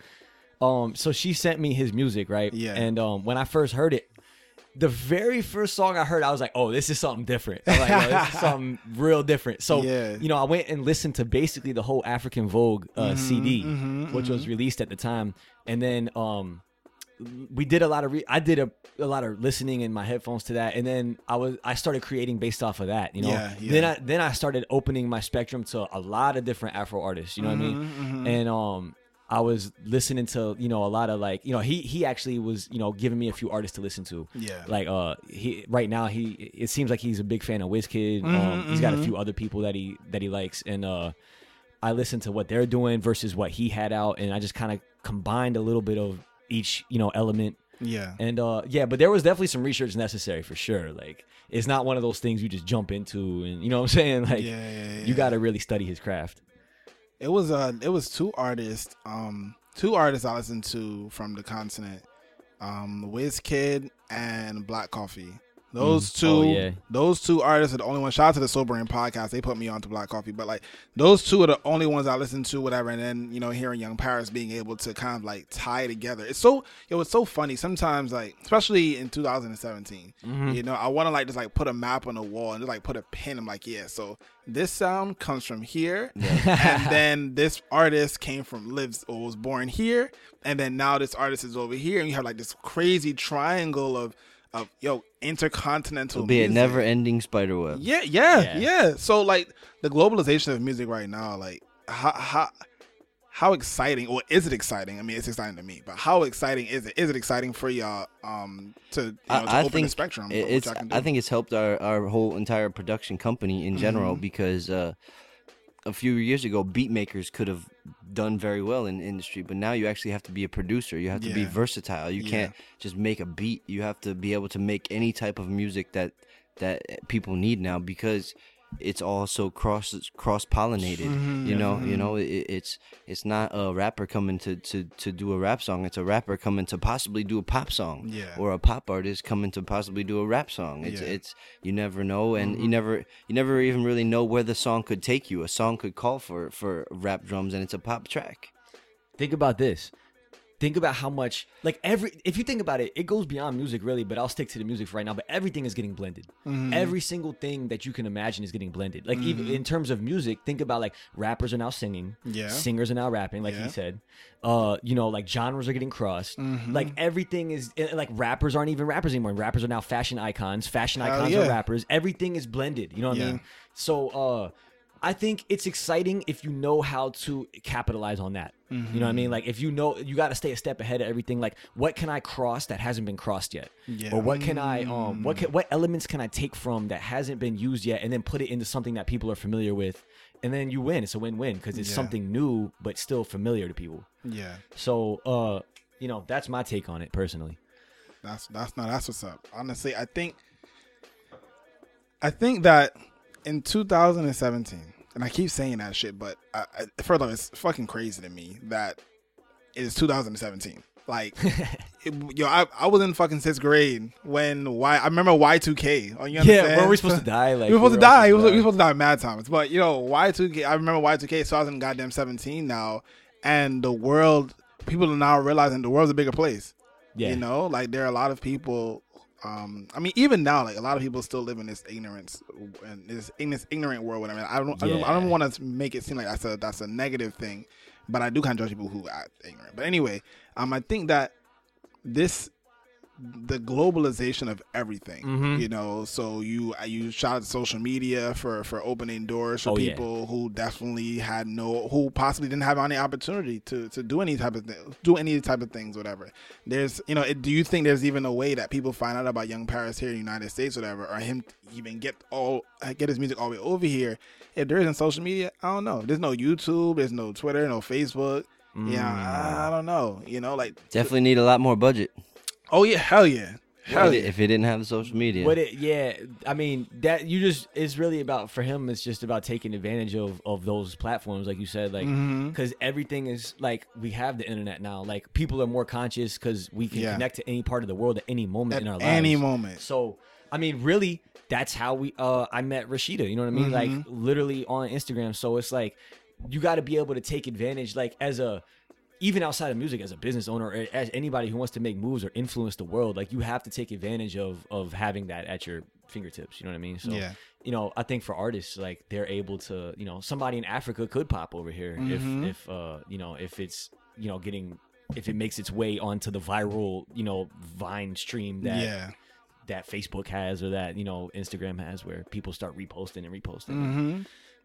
Um, so she sent me his music, right? Yeah. And um, when I first heard it, the very first song I heard, I was like, oh, this is something different. I'm like, Yo, this is something real different. So Yeah. you know, I went and listened to basically the whole African Vogue uh, Mm-hmm, CD, which was released at the time, and then um we did a lot of re- I did a, a lot of listening in my headphones to that. And then I was I started creating based off of that you know? Yeah, yeah. then I then I started opening my spectrum to a lot of different afro artists you know what I mean? Mm-hmm, mean and um I was listening to you know a lot of like you know he he actually was you know giving me a few artists to listen to. Yeah. like uh he right now he it seems like he's a big fan of Wizkid. Mm-hmm, um he's got a few other people that he that he likes. And uh I listened to what they're doing versus what he had out, and I just kind of combined a little bit of each, you know, element. Yeah. And uh, yeah, but there was definitely some research necessary for sure. Like, it's not one of those things you just jump into, and you know what I'm saying? Like, Yeah, yeah, yeah, you got to really study his craft. It was uh it was two artists, um two artists I listened to from the continent. Um Wizkid and Black Coffee. Those mm. oh, two Oh, yeah. those two artists are the only ones. Shout out to the Sobering podcast. They put me on to Black Coffee. But like those two are the only ones I listen to, whatever. And then, you know, hearing Young Paris being able to kind of like tie together. It's so it was so funny. Sometimes like especially in 2017. Mm-hmm. You know, I wanna like just like put a map on the wall and just like put a pin. I'm like, yeah, so this sound comes from here. and then this artist came from lives or was born here. And then now this artist is over here. And you have like this crazy triangle of of yo intercontinental It'll be a never ending spider web. Yeah, yeah, Yeah. yeah, So like the globalization of music right now, like how how how exciting or is it exciting? I mean, it's exciting to me, but how exciting is it? Is it exciting for y'all um to, you know, to I, I open think the spectrum? it- of what it's. y'all can do? I think it's helped our, our whole entire production company in general Mm-hmm. because uh, a few years ago, beat makers could have done very well in the industry, but now you actually have to be a producer. You have to be versatile. You Yeah. can't just make a beat. You have to be able to make any type of music that that people need now because it's all so cross cross pollinated. Mm-hmm. You know, you know, it, it's it's not a rapper coming to, to to do a rap song. It's a rapper coming to possibly do a pop song, Yeah. or a pop artist coming to possibly do a rap song. It's Yeah. Mm-hmm. it's you never know, and you never you never even really know where the song could take you. A song could call for for rap drums, and it's a pop track. think about this. Think about how much like every if you think about it, it goes beyond music really, but I'll stick to the music for right now. But everything is getting blended. Mm-hmm. Every single thing that you can imagine is getting blended. Like even in terms of music, think about like rappers are now singing, Yeah. singers are now rapping, like Yeah. he said. Uh, you know, like genres are getting crossed. Mm-hmm. Like everything is eh, like rappers aren't even rappers anymore. Rappers are now fashion icons. Fashion icons yeah. are rappers. Everything is blended. You know what Yeah. I mean? So uh I think it's exciting if you know how to capitalize on that. You know what I mean? Like if you know you got to stay a step ahead of everything. Like what can I cross that hasn't been crossed yet? Yeah. Or what can I um what can, what elements can I take from that hasn't been used yet and then put it into something that people are familiar with and then you win. It's a win-win because it's Yeah. something new but still familiar to people. Yeah. So uh you know, that's my take on it personally. That's that's not that's what's up. Honestly, I think I think that in 2017, and I keep saying that shit, but I, I, first off, it's fucking crazy to me that it is 2017. Like, it, yo, I, I was in fucking sixth grade when Y. I remember Y2K. Oh, you Yeah, understand? were we supposed to die? Like we were supposed to all die. We were, to we were supposed to die mad times. But you know, Y2K. I remember Y2K. So I was in goddamn 17 now, and the world. People are now realizing the world's a bigger place. Yeah. You know, like there are a lot of people. Um, I mean, even now, like a lot of people still live in this ignorance and this in this ignorant world. Whatever. I don't. I don't, I don't want to make it seem like that's a that's a negative thing, but I do kind of judge people who are ignorant. But anyway, um, I think that this the globalization of everything Mm-hmm. you know? So you you shout out social media for for opening doors for Oh, yeah. people who definitely had no who possibly didn't have any opportunity to to do any type of thing, do any type of things whatever. There's you know it, do you think there's even a way that people find out about young paris here in the united states whatever or him even get all get his music all the way over here? If there isn't social media i don't know. There's no youtube there's no twitter no facebook. Yeah I, I don't know you know like Definitely need a lot more budget. Oh yeah hell yeah hell If yeah it- If it didn't have the social media, But it, yeah, I mean that you just it's really about for him. It's just about taking advantage of of those platforms, like you said, like Mm-hmm. because everything is like we have the internet now. Like people are more conscious because we can Yeah. connect to any part of the world at any moment At in our lives. any moment. So I mean, really, that's how we. uh I met Rashida. You know what I mean? Like Mm-hmm. literally on Instagram. So it's like you got to be able to take advantage, like as a even outside of music as a business owner or as anybody who wants to make moves or influence the world like you have to take advantage of of having that at your fingertips you know what i mean? So Yeah. you know i think for artists like they're able to you know somebody in africa could pop over here if if uh you know if it's you know getting if it makes its way onto the viral you know vine stream that yeah. that facebook has or that you know instagram has where people start reposting and reposting. Mm-hmm. you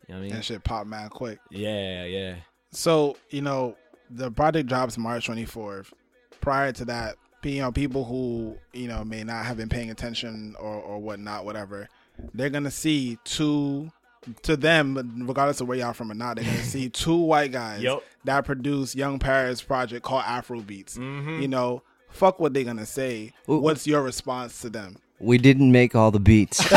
know what i mean? That shit pop mad quick. Yeah yeah. So you know, the project drops March twenty fourth. Prior to that, you know, people who you know may not have been paying attention or or whatnot, whatever, they're gonna see two. To them, regardless of where y'all from or not, they're gonna see two white guys Yup. that produce Young Paris project called Afro Beats. Mm-hmm. You know, fuck what they're gonna say. Ooh. What's your response to them? we didn't make all the beats.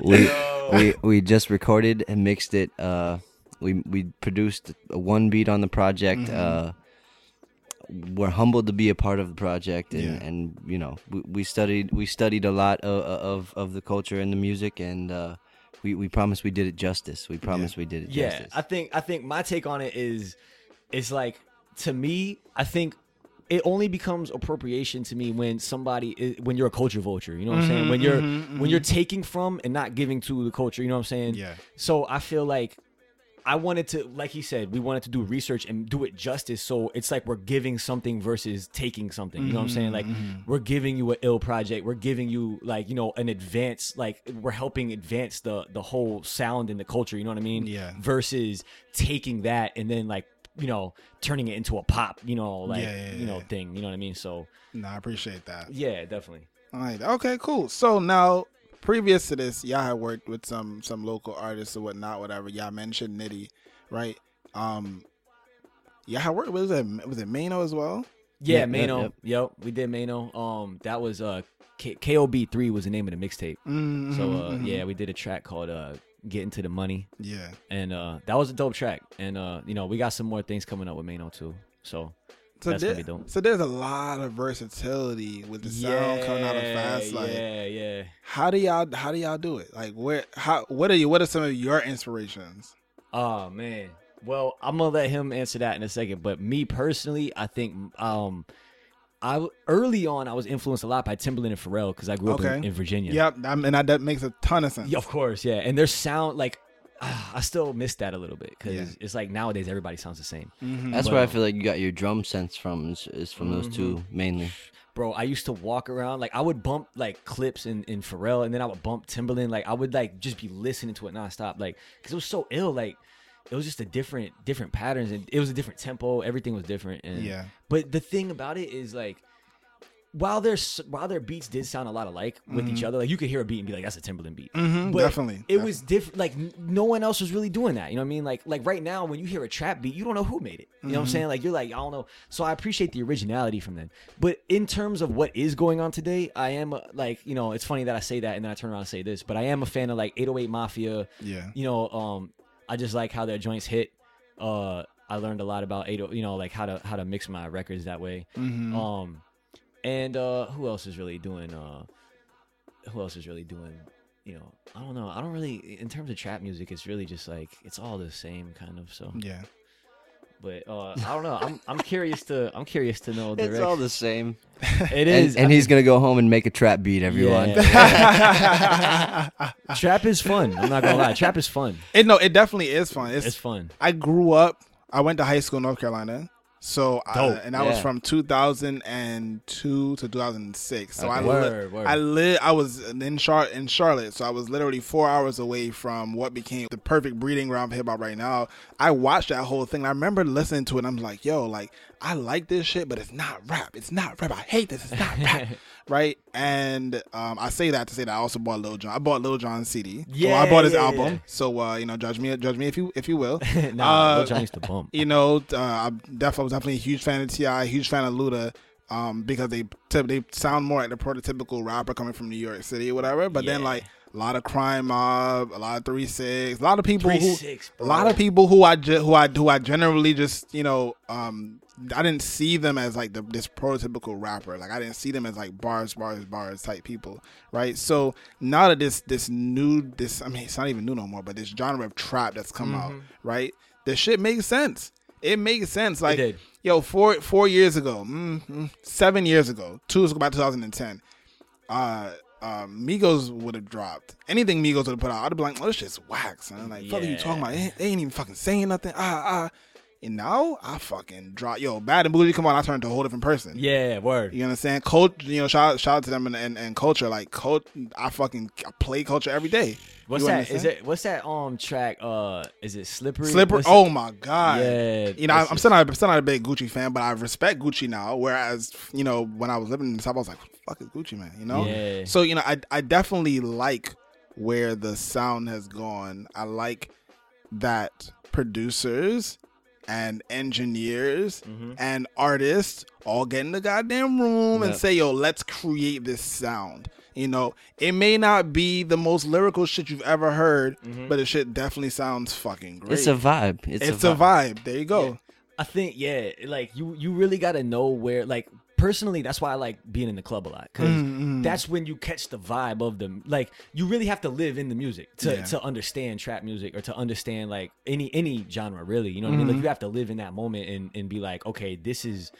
we, we we just recorded and mixed it. Uh, we we produced a one beat on the project. Mm-hmm. Uh, we're humbled to be a part of the project, and, Yeah. and you know we, we studied we studied a lot of, of of the culture and the music, and uh, we we promised we did it justice. We promised we did it yeah justice. i think i think my take on it is it's like to me i think it only becomes appropriation to me when somebody is, when you're a culture vulture you know what i'm saying when you're when you're taking from and not giving to the culture you know what i'm saying Yeah. so i feel like I wanted to, like he said, we wanted to do research and do it justice. So it's like we're giving something versus taking something. You know what I'm saying? Like mm-hmm. we're giving you an ill project. We're giving you like you know an advance. Like we're helping advance the the whole sound and the culture. You know what I mean? Yeah. Versus taking that and then like you know turning it into a pop. You know like Yeah, yeah, you know thing. You know what I mean? So No, I appreciate that. yeah, definitely. All right. Okay. Cool. So now, previous to this, y'all had worked with some some local artists or whatnot, whatever. Y'all mentioned Nitty, right? Um, y'all had worked with was it was it Mano as well? Yeah, Yep, yep, Mano. yep. Yep, we did Mano. Um, that was uh, K- KOB three was the name of the mixtape. Mhm, So uh, mhm. yeah, we did a track called uh, "Get Into the Money," yeah. and uh, that was a dope track. And uh, you know, we got some more things coming up with Mano too. So So, That's there- so there's a lot of versatility with the sound coming out of Fast Life. Yeah, yeah. How do y'all how do y'all do it? Like where how what are you what are some of your inspirations? Oh man. Well, I'm gonna let him answer that in a second. But me personally, I think um, I early on I was influenced a lot by Timbaland and Pharrell because I grew up in, Okay. in Virginia. Yep, I mean that, that makes a ton of sense. Yeah, of course, yeah. And their sound, like, ah, I still miss that a little bit because Yeah. it's like nowadays everybody sounds the same. Mm-hmm. That's where I um, feel like you got your drum sense from. Is, is from those two mm-hmm. mainly. Bro, I used to walk around like I would bump like Clipse in, in Pharrell, and then I would bump Timbaland. Like I would like just be listening to it nonstop, like because it was so ill. Like it was just a different different patterns, and it was a different tempo. Everything was different. And, Yeah. But the thing about it is like. While their while their beats did sound a lot alike with each other, like you could hear a beat and be like, "That's a Timbaland beat." Mhm, But definitely, It was different. Like n- no one else was really doing that. You know what I mean? Like like right now, when you hear a trap beat, you don't know who made it. You know what I'm saying? Like you're like, I don't know. So I appreciate the originality from them. But in terms of what is going on today, I am uh, like, you know, it's funny that I say that and then I turn around and say this, but I am a fan of like 808 Mafia. Yeah. You know, um, I just like how their joints hit. Uh, I learned a lot about 80, you know, like how to how to mix my records that way. Um, and uh, who else is really doing? Uh, who else is really doing? You know, I don't know. I don't really, in terms of trap music, it's really just like it's all the same kind of. So, Yeah. but uh, I don't know. I'm I'm curious to I'm curious to know. It's all the same. It is, And, and he's gonna go home and make a trap beat. Everyone. Yeah. trap is fun. I'm not gonna lie. Trap is fun. It no, it definitely is fun. It's, It's fun. I grew up. I went to high school in North Carolina. So I, Dope. and that was from 2002 to 2006. So I li- Word, word. I live I was in Char- in Charlotte. So I was literally 4 hours away from what became the perfect breeding ground for hip hop right now. I watched that whole thing. I remember listening to it and I'm like, "Yo, like I like this shit, but it's not rap. It's not rap. I hate this. It's not rap." right? And um, I say that to say that I also bought Lil Jon. I bought Lil Jon's CD. so Yeah, I bought his yeah, album. yeah. So uh, you know, judge me, judge me if you if you will. nah, Uh, Lil Jon used to bump. you know, uh, I'm definitely was definitely a huge fan of T.I., huge fan of Luda, um, because they they sound more like the prototypical rapper coming from New York City or whatever. But then like a lot of crime mob, a lot of three six, a lot of people who, 3-6, a lot of people who I ju- who I who I generally just you know um. I didn't see them as like the this prototypical rapper. Like I didn't see them as like bars, bars, bars type people, right? So now that this this new this I mean it's not even new no more, but this genre of trap that's come out, right? This shit makes sense. It makes sense. Like yo, four four years ago, mm, mm, seven years ago, two years ago, about 2010, uh, uh, Migos would have dropped anything Migos would have put out. I'd be like, oh, this shit's whack, son. Like, fuck are you talking about? They ain't, they ain't even fucking saying nothing. Ah, ah. And now I fucking drop. Yo, Bad and Bougie, come on, I turned to a whole different person. Yeah, word. You understand? Coach, you know, shout shout out to them and, and, and culture. Like, coach, I fucking I play culture every day. What's You that? Is understand? it what's that um track? Uh, is it slippery? Slipper. What's Oh it- my god. Yeah, You know, I'm still not. I'm still not a big Gucci fan, but I respect Gucci now. Whereas, you know, when I was living in the South, I was like, "Fuck is Gucci, man." You know. Yeah. So you know, I I definitely like where the sound has gone. I like that producers and engineers mm-hmm. and artists all get in the goddamn room and say, "Yo, let's create this sound." You know, it may not be the most lyrical shit you've ever heard, mm-hmm. but it shit definitely sounds fucking great. It's a vibe. It's, It's, a, vibe. There you go. I think yeah, like you you really got to know where like personally that's why I like being in the club a lot because Mm-hmm. that's when you catch the vibe of them. Like you really have to live in the music to Yeah. to understand trap music or to understand like any any genre really. You know what I mean? Mm-hmm. Like you have to live in that moment and and be like, okay, this is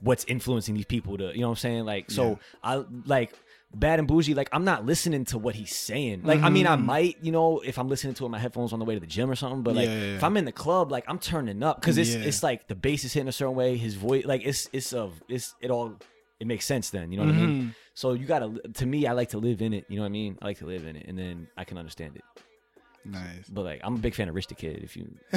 what's influencing these people to you know what I'm saying? Like so I like Bad and bougie, like I'm not listening to what he's saying. Like I mean, I might, you know, if I'm listening to it my headphones on the way to the gym or something. But like, Mm-hmm. Yeah, yeah, if I'm in the club, like I'm turning up because it's Yeah. it's like the bass is hitting a certain way. His voice, like it's it's a it's it all it makes sense. Then you know what I Mm-hmm. mean. So you gotta to me, I like to live in it. You know what I mean? I like to live in it, and then I can understand it. Nice. But like, I'm a big fan of Rich the Kid. If you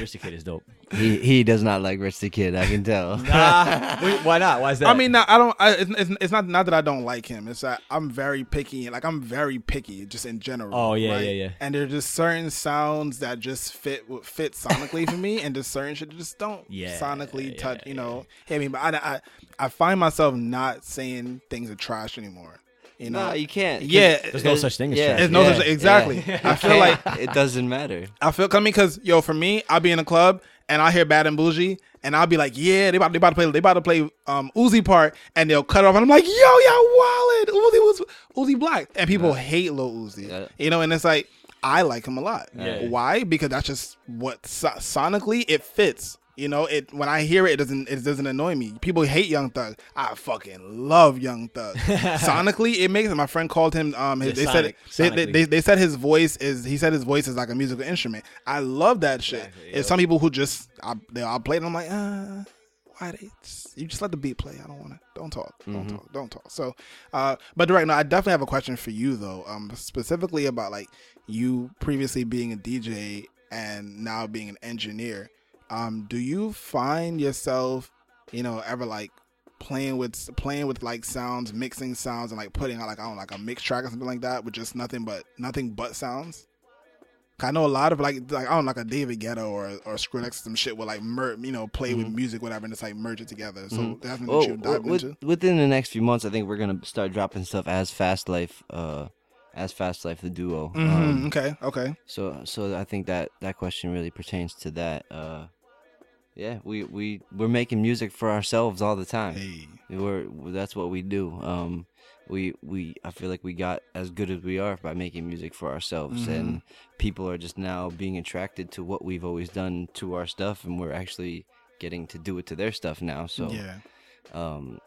Rich the Kid is dope. He he does not like Rich the Kid. I can tell. Nah, wait, why not? Why is that? I mean, not, I don't. I, it's, it's, it's not not that I don't like him. It's that I'm very picky. Like I'm very picky, just in general. Oh, yeah, right? yeah, yeah. And there's just certain sounds that just fit fit sonically for me, and just certain shit that just don't Yeah, sonically yeah, touch. yeah, You know, I mean, but I, I I find myself not saying things are trash anymore. You know, no, you can't. Yeah, There's no such thing as yeah, trash. There's no yeah, such- exactly. yeah. I feel like- it doesn't matter. I feel coming because yo, for me, I'll be in a club and I hear Bad and Bougie, and I'll be like, yeah, they about they about to play they about to play um Uzi part, and they'll cut it off, and I'm like, yo, y'all wildin'. Uzi was Uzi Black, and people hate Lil Uzi, Yeah. you know, and it's like I like him a lot. Yeah. Why? Because that's just what so- sonically it fits. You know, it when I hear it, it doesn't it doesn't annoy me. People hate Young Thug. I fucking love Young Thug. Sonically, it makes it. My friend called him. Um, his, Yeah, they sonic- said they, they, they, said his voice is. He said his voice is like a musical instrument. I love that shit. Exactly, yeah. some people who just I, they I'll play it. and I'm like, uh, why they? You just let the beat play. I don't want to. Don't talk. Don't talk. Don't talk. So, uh, but direct. No, I definitely have a question for you though. Um, specifically about like you previously being a DJ and now being an engineer. Um, do you find yourself, you know, ever like playing with playing with like sounds, mixing sounds, and like putting out like I don't know, like a mix track or something like that with just nothing but nothing but sounds? I know a lot of like like I don't know, like a David Guetta or or Skrillex some shit will like mer- you know play with music whatever and it's like merge it together. So that's Well, you dive with- into. within the next few months, I think we're gonna start dropping stuff as Fast Life, uh, as Fast Life the duo. Mhm, Um, okay, okay. so so I think that that question really pertains to that. Uh, yeah, we we we're making music for ourselves all the time. Hey, We're that's what we do. Um, we we I feel like we got as good as we are by making music for ourselves, Mm-hmm. and people are just now being attracted to what we've always done to our stuff, and we're actually getting to do it to their stuff now. So yeah, um,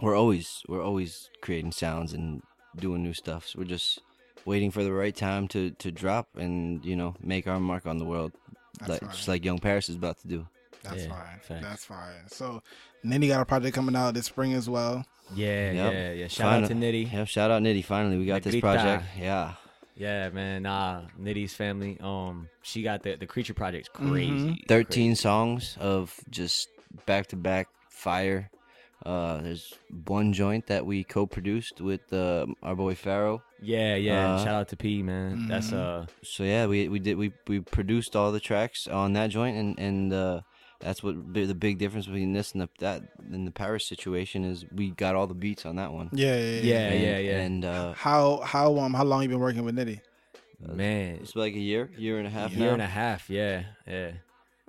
we're always we're always creating sounds and doing new stuff. So we're just waiting for the right time to to drop and you know make our mark on the world, That's like right. just like Young Paris is about to do. that's Yeah, fine. facts. That's fine. So, Nitty got a project coming out this spring as well. yeah, Yep. yeah, yeah. Shout out to Nitty. Yeah, shout out Nitty. Finally, we got this project. Yeah. Yeah, man. Nah, Nitty's family. Um, she got the the creature project's crazy. 13 songs of just back to back fire. Uh, there's one joint that we co-produced with uh, our boy Pharaoh. Yeah, yeah. Uh, Shout out to P, man. That's Mm-hmm. uh, So yeah, we we did we we produced all the tracks on that joint, and and uh, that's what the big difference between this and the that and the Paris situation is. We got all the beats on that one. Yeah, yeah, yeah. yeah, and, yeah, yeah. And uh, How how um how long you been working with Nitty? man, it's like a year, year and a half year now. and a half. Yeah, yeah.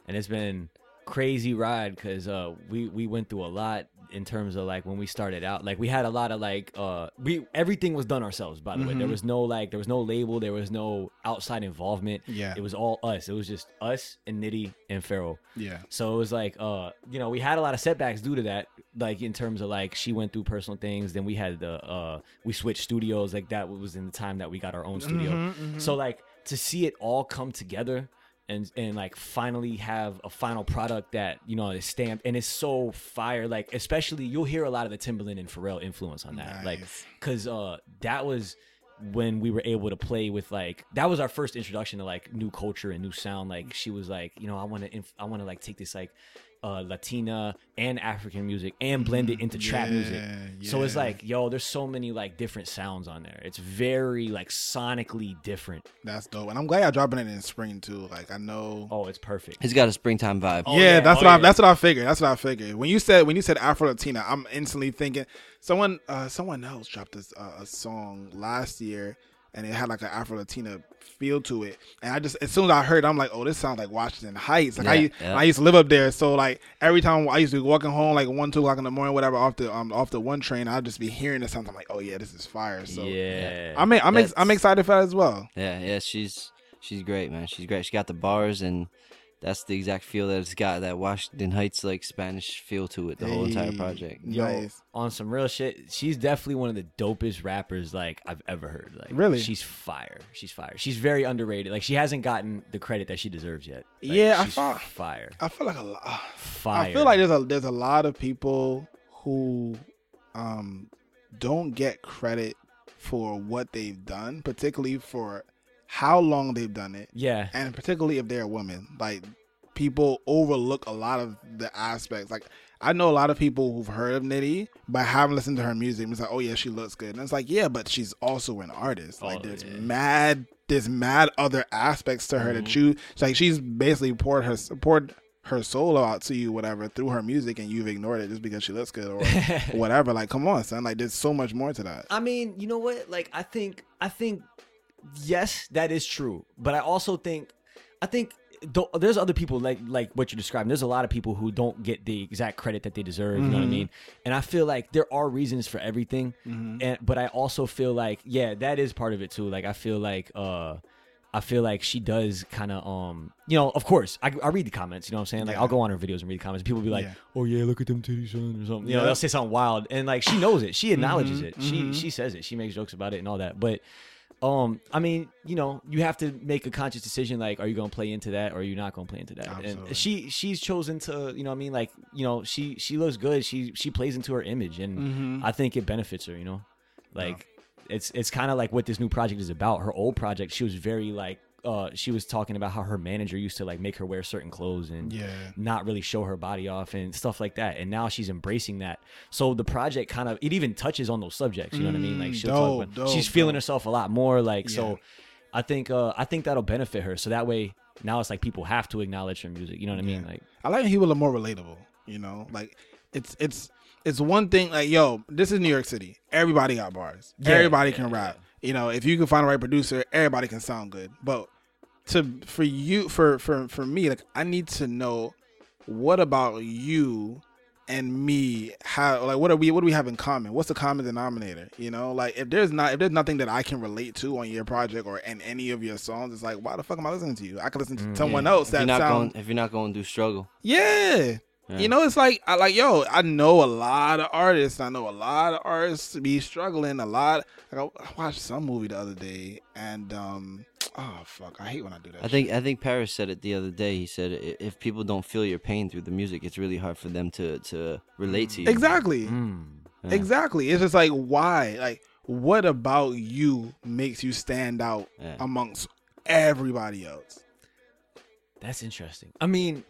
And it's been crazy ride because uh, we we went through a lot in terms of like when we started out. Like we had a lot of like uh, we everything was done ourselves. By the way, Mm-hmm. there was no like there was no label, there was no outside involvement. Yeah. it was all us. It was just us and Nitty and Pharaoh. Yeah. So it was like, uh, you know, we had a lot of setbacks due to that. Like in terms of like she went through personal things. Then we had the uh, we switched studios. Like that was in the time that we got our own studio. Mm-hmm, So like to see it all come together and and like finally have a final product that you know is stamped and it's so fire. Like especially you'll hear a lot of the Timbaland and Pharrell influence on that. Like because uh, that was when we were able to play with like that was our first introduction to like new culture and new sound like she was like you know i want to inf- i want to like take this like uh latina and african music and blend it into trap music Yeah, so it's like yo there's so many like different sounds on there it's very like sonically different That's dope, and I'm glad y'all dropping it in spring too. Like I know. oh it's perfect He's got a springtime vibe. Oh, yeah, yeah, that's oh, what I, yeah. that's what I figured. That's what I figured. When you said when you said Afro Latina, I'm instantly thinking someone uh, someone else dropped this, uh, a song last year, and it had like an Afro Latina feel to it. And I just as soon as I heard, it, I'm like, oh, this sounds like Washington Heights. Like I, Yeah, yeah. I used to live up there, so like every time I used to be walking home like one two o'clock in the morning, whatever, off the um off the one train, I'd just be hearing this sound. I'm like, oh yeah, this is fire. So yeah I'm I'm ex- I'm excited for that as well. Yeah, yeah, she's she's great, man. She's great. She got the bars, and that's the exact feel that it's got. That Washington Heights like Spanish feel to it. The whole entire Hey. project. Yo, Nice. on some real shit, she's definitely one of the dopest rappers like I've ever heard. Like, Really? she's fire. She's fire. She's very underrated. Like, she hasn't gotten the credit that she deserves yet. Like, Yeah, I she's thought- fire. I feel like a lot. Fire. I feel like there's a there's a lot of people who um don't get credit for what they've done, particularly for how long they've done it, Yeah. and particularly if they're a woman, like people overlook a lot of the aspects. Like I know a lot of people who've heard of Nitty but haven't listened to her music. It's like, oh yeah, she looks good, and it's like, yeah, but she's also an artist. Like Oh, there's yeah. mad, there's mad other aspects to her Mm-hmm. that you like. She's basically poured her poured her soul out to you, whatever, through her music, and you've ignored it just because she looks good or whatever. Like, come on, son. Like, there's so much more to that. I mean, you know what? Like, I think, I think, yes, that is true. But I also think, I think th- there's other people like like what you're describing. There's a lot of people who don't get the exact credit that they deserve. You know what I mean? And I feel like there are reasons for everything. And but I also feel like, yeah, that is part of it too. Like, I feel like, uh. I feel like she does kind of, um, you know, of course, I, I read the comments, you know what I'm saying? Like, Yeah. I'll go on her videos and read the comments. People be like, Yeah. oh, yeah, look at them titties, son, or something. You know, they'll say something wild. And, like, she knows it. She acknowledges Mm-hmm, it. She she says it. She makes jokes about it and all that. But, um, I mean, you know, you have to make a conscious decision. Like, are you going to play into that or are you not going to play into that? Absolutely. And she she's chosen to, you know, what I mean, like, you know, she she looks good. She she plays into her image, and Mm-hmm. I think it benefits her. You know, like it's it's kind of like what this new project is about. Her old project, she was very like. Uh, she was talking about how her manager used to like make her wear certain clothes and Yeah. not really show her body off and stuff like that. And now she's embracing that. So the project kind of it even touches on those subjects. You know what I mean? Like she'll dope, talk about dope, she's feeling dope. herself a lot more. Like Yeah. so, I think uh I think that'll benefit her. So that way now it's like people have to acknowledge her music. You know what I mean? Yeah. Like I like people are more relatable. You know, like it's it's it's one thing. Like yo, this is New York City. Everybody got bars. Everybody can rap. You know, if you can find the right producer, everybody can sound good. But to for you for for for me, like I need to know what about you and me how like what are we what do we have in common what's the common denominator you know like if there's not if there's nothing that i can relate to on your project or in any of your songs it's like why the fuck am i listening to you i can listen to mm, someone Yeah. else if that not sound going, if you're not going through struggle, yeah. Yeah. You know, it's like I like yo. I know a lot of artists. I know a lot of artists be struggling a lot. Like I watched some movie the other day, and um, oh fuck, I hate when I do that. I think I think Paris said it the other day. He said if people don't feel your pain through the music, it's really hard for them to to relate to you. exactly, mm, Yeah. exactly. It's just like why, like, what about you makes you stand out Yeah. amongst everybody else? that's interesting. I mean,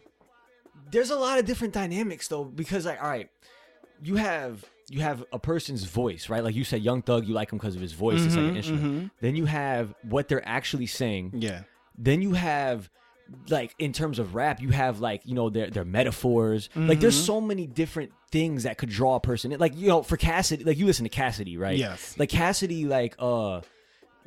there's a lot of different dynamics though because like all right, you have you have a person's voice, right? Like you said, Young Thug, you like him because of his voice. it's like mm-hmm, an instrument. Mm-hmm. Then you have what they're actually saying. Yeah, then you have like in terms of rap you have like you know their their metaphors like there's mm-hmm. so many different things that could draw a person in like you know for cassidy like you listen to cassidy right Yes. like cassidy like uh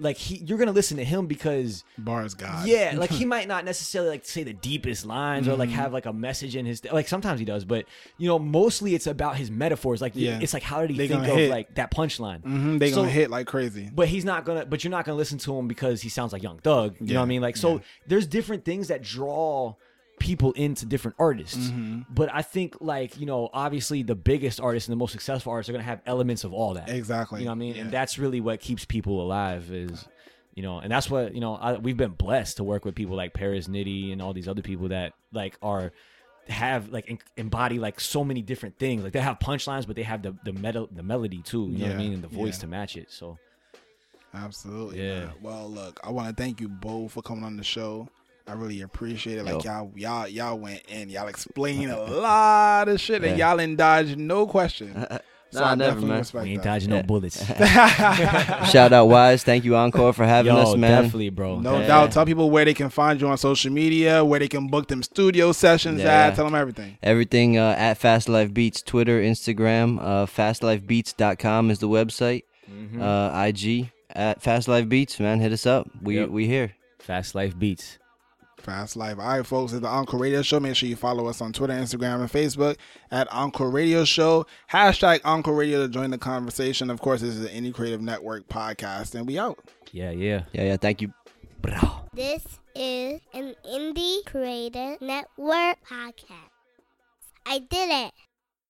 like he you're gonna listen to him because bars God. yeah like he might not necessarily like say the deepest lines or like Mm-hmm. have like a message in his like sometimes he does but you know mostly it's about his metaphors like Yeah. it's like how did he They think of hit. like that punchline hmm they So- gonna hit like crazy. but he's not gonna but you're not gonna listen to him because he sounds like young thug you know what i mean like so yeah. there's different things that draw people into different artists Mm-hmm. but i think like you know obviously the biggest artists and the most successful artists are gonna have elements of all that Exactly. you know what i mean Yeah. and that's really what keeps people alive is you know and that's what you know I, we've been blessed to work with people like paris nitty and all these other people that like are have like embody like so many different things like they have punchlines but they have the the, meta, the melody too you know what i mean and the voice yeah. to match it so Absolutely. Yeah. man. Well, look, I want to thank you both for coming on the show. I really appreciate it. Like Yo. y'all, y'all, y'all went in. Y'all explained a lot of shit, and y'all didn't dodge no question. So Nah, I never, definitely man. respect we ain't that. dodging no bullets Shout out Wise, thank you Encore for having Yo, us, man. definitely, bro. No Yeah. doubt. Tell people where they can find you on social media, where they can book them studio sessions Yeah. at. Tell them everything. Everything uh, at Fast Life Beats, Twitter, Instagram. Uh, FastLifeBeats.com is the website. Mm-hmm. Uh, IG at Fast Life Beats, man. Hit us up. We Yep. we here. Fast life beats. Fast Life. All right, folks, it's the Encore Radio Show. Make sure you follow us on Twitter, Instagram, and Facebook at Encore Radio Show. Hashtag Encore Radio to join the conversation. Of course, this is the Indie Creative Network podcast, and we out. Yeah, yeah. Yeah, yeah. Thank you. Bro. This is an Indie Creative Network podcast. I did it.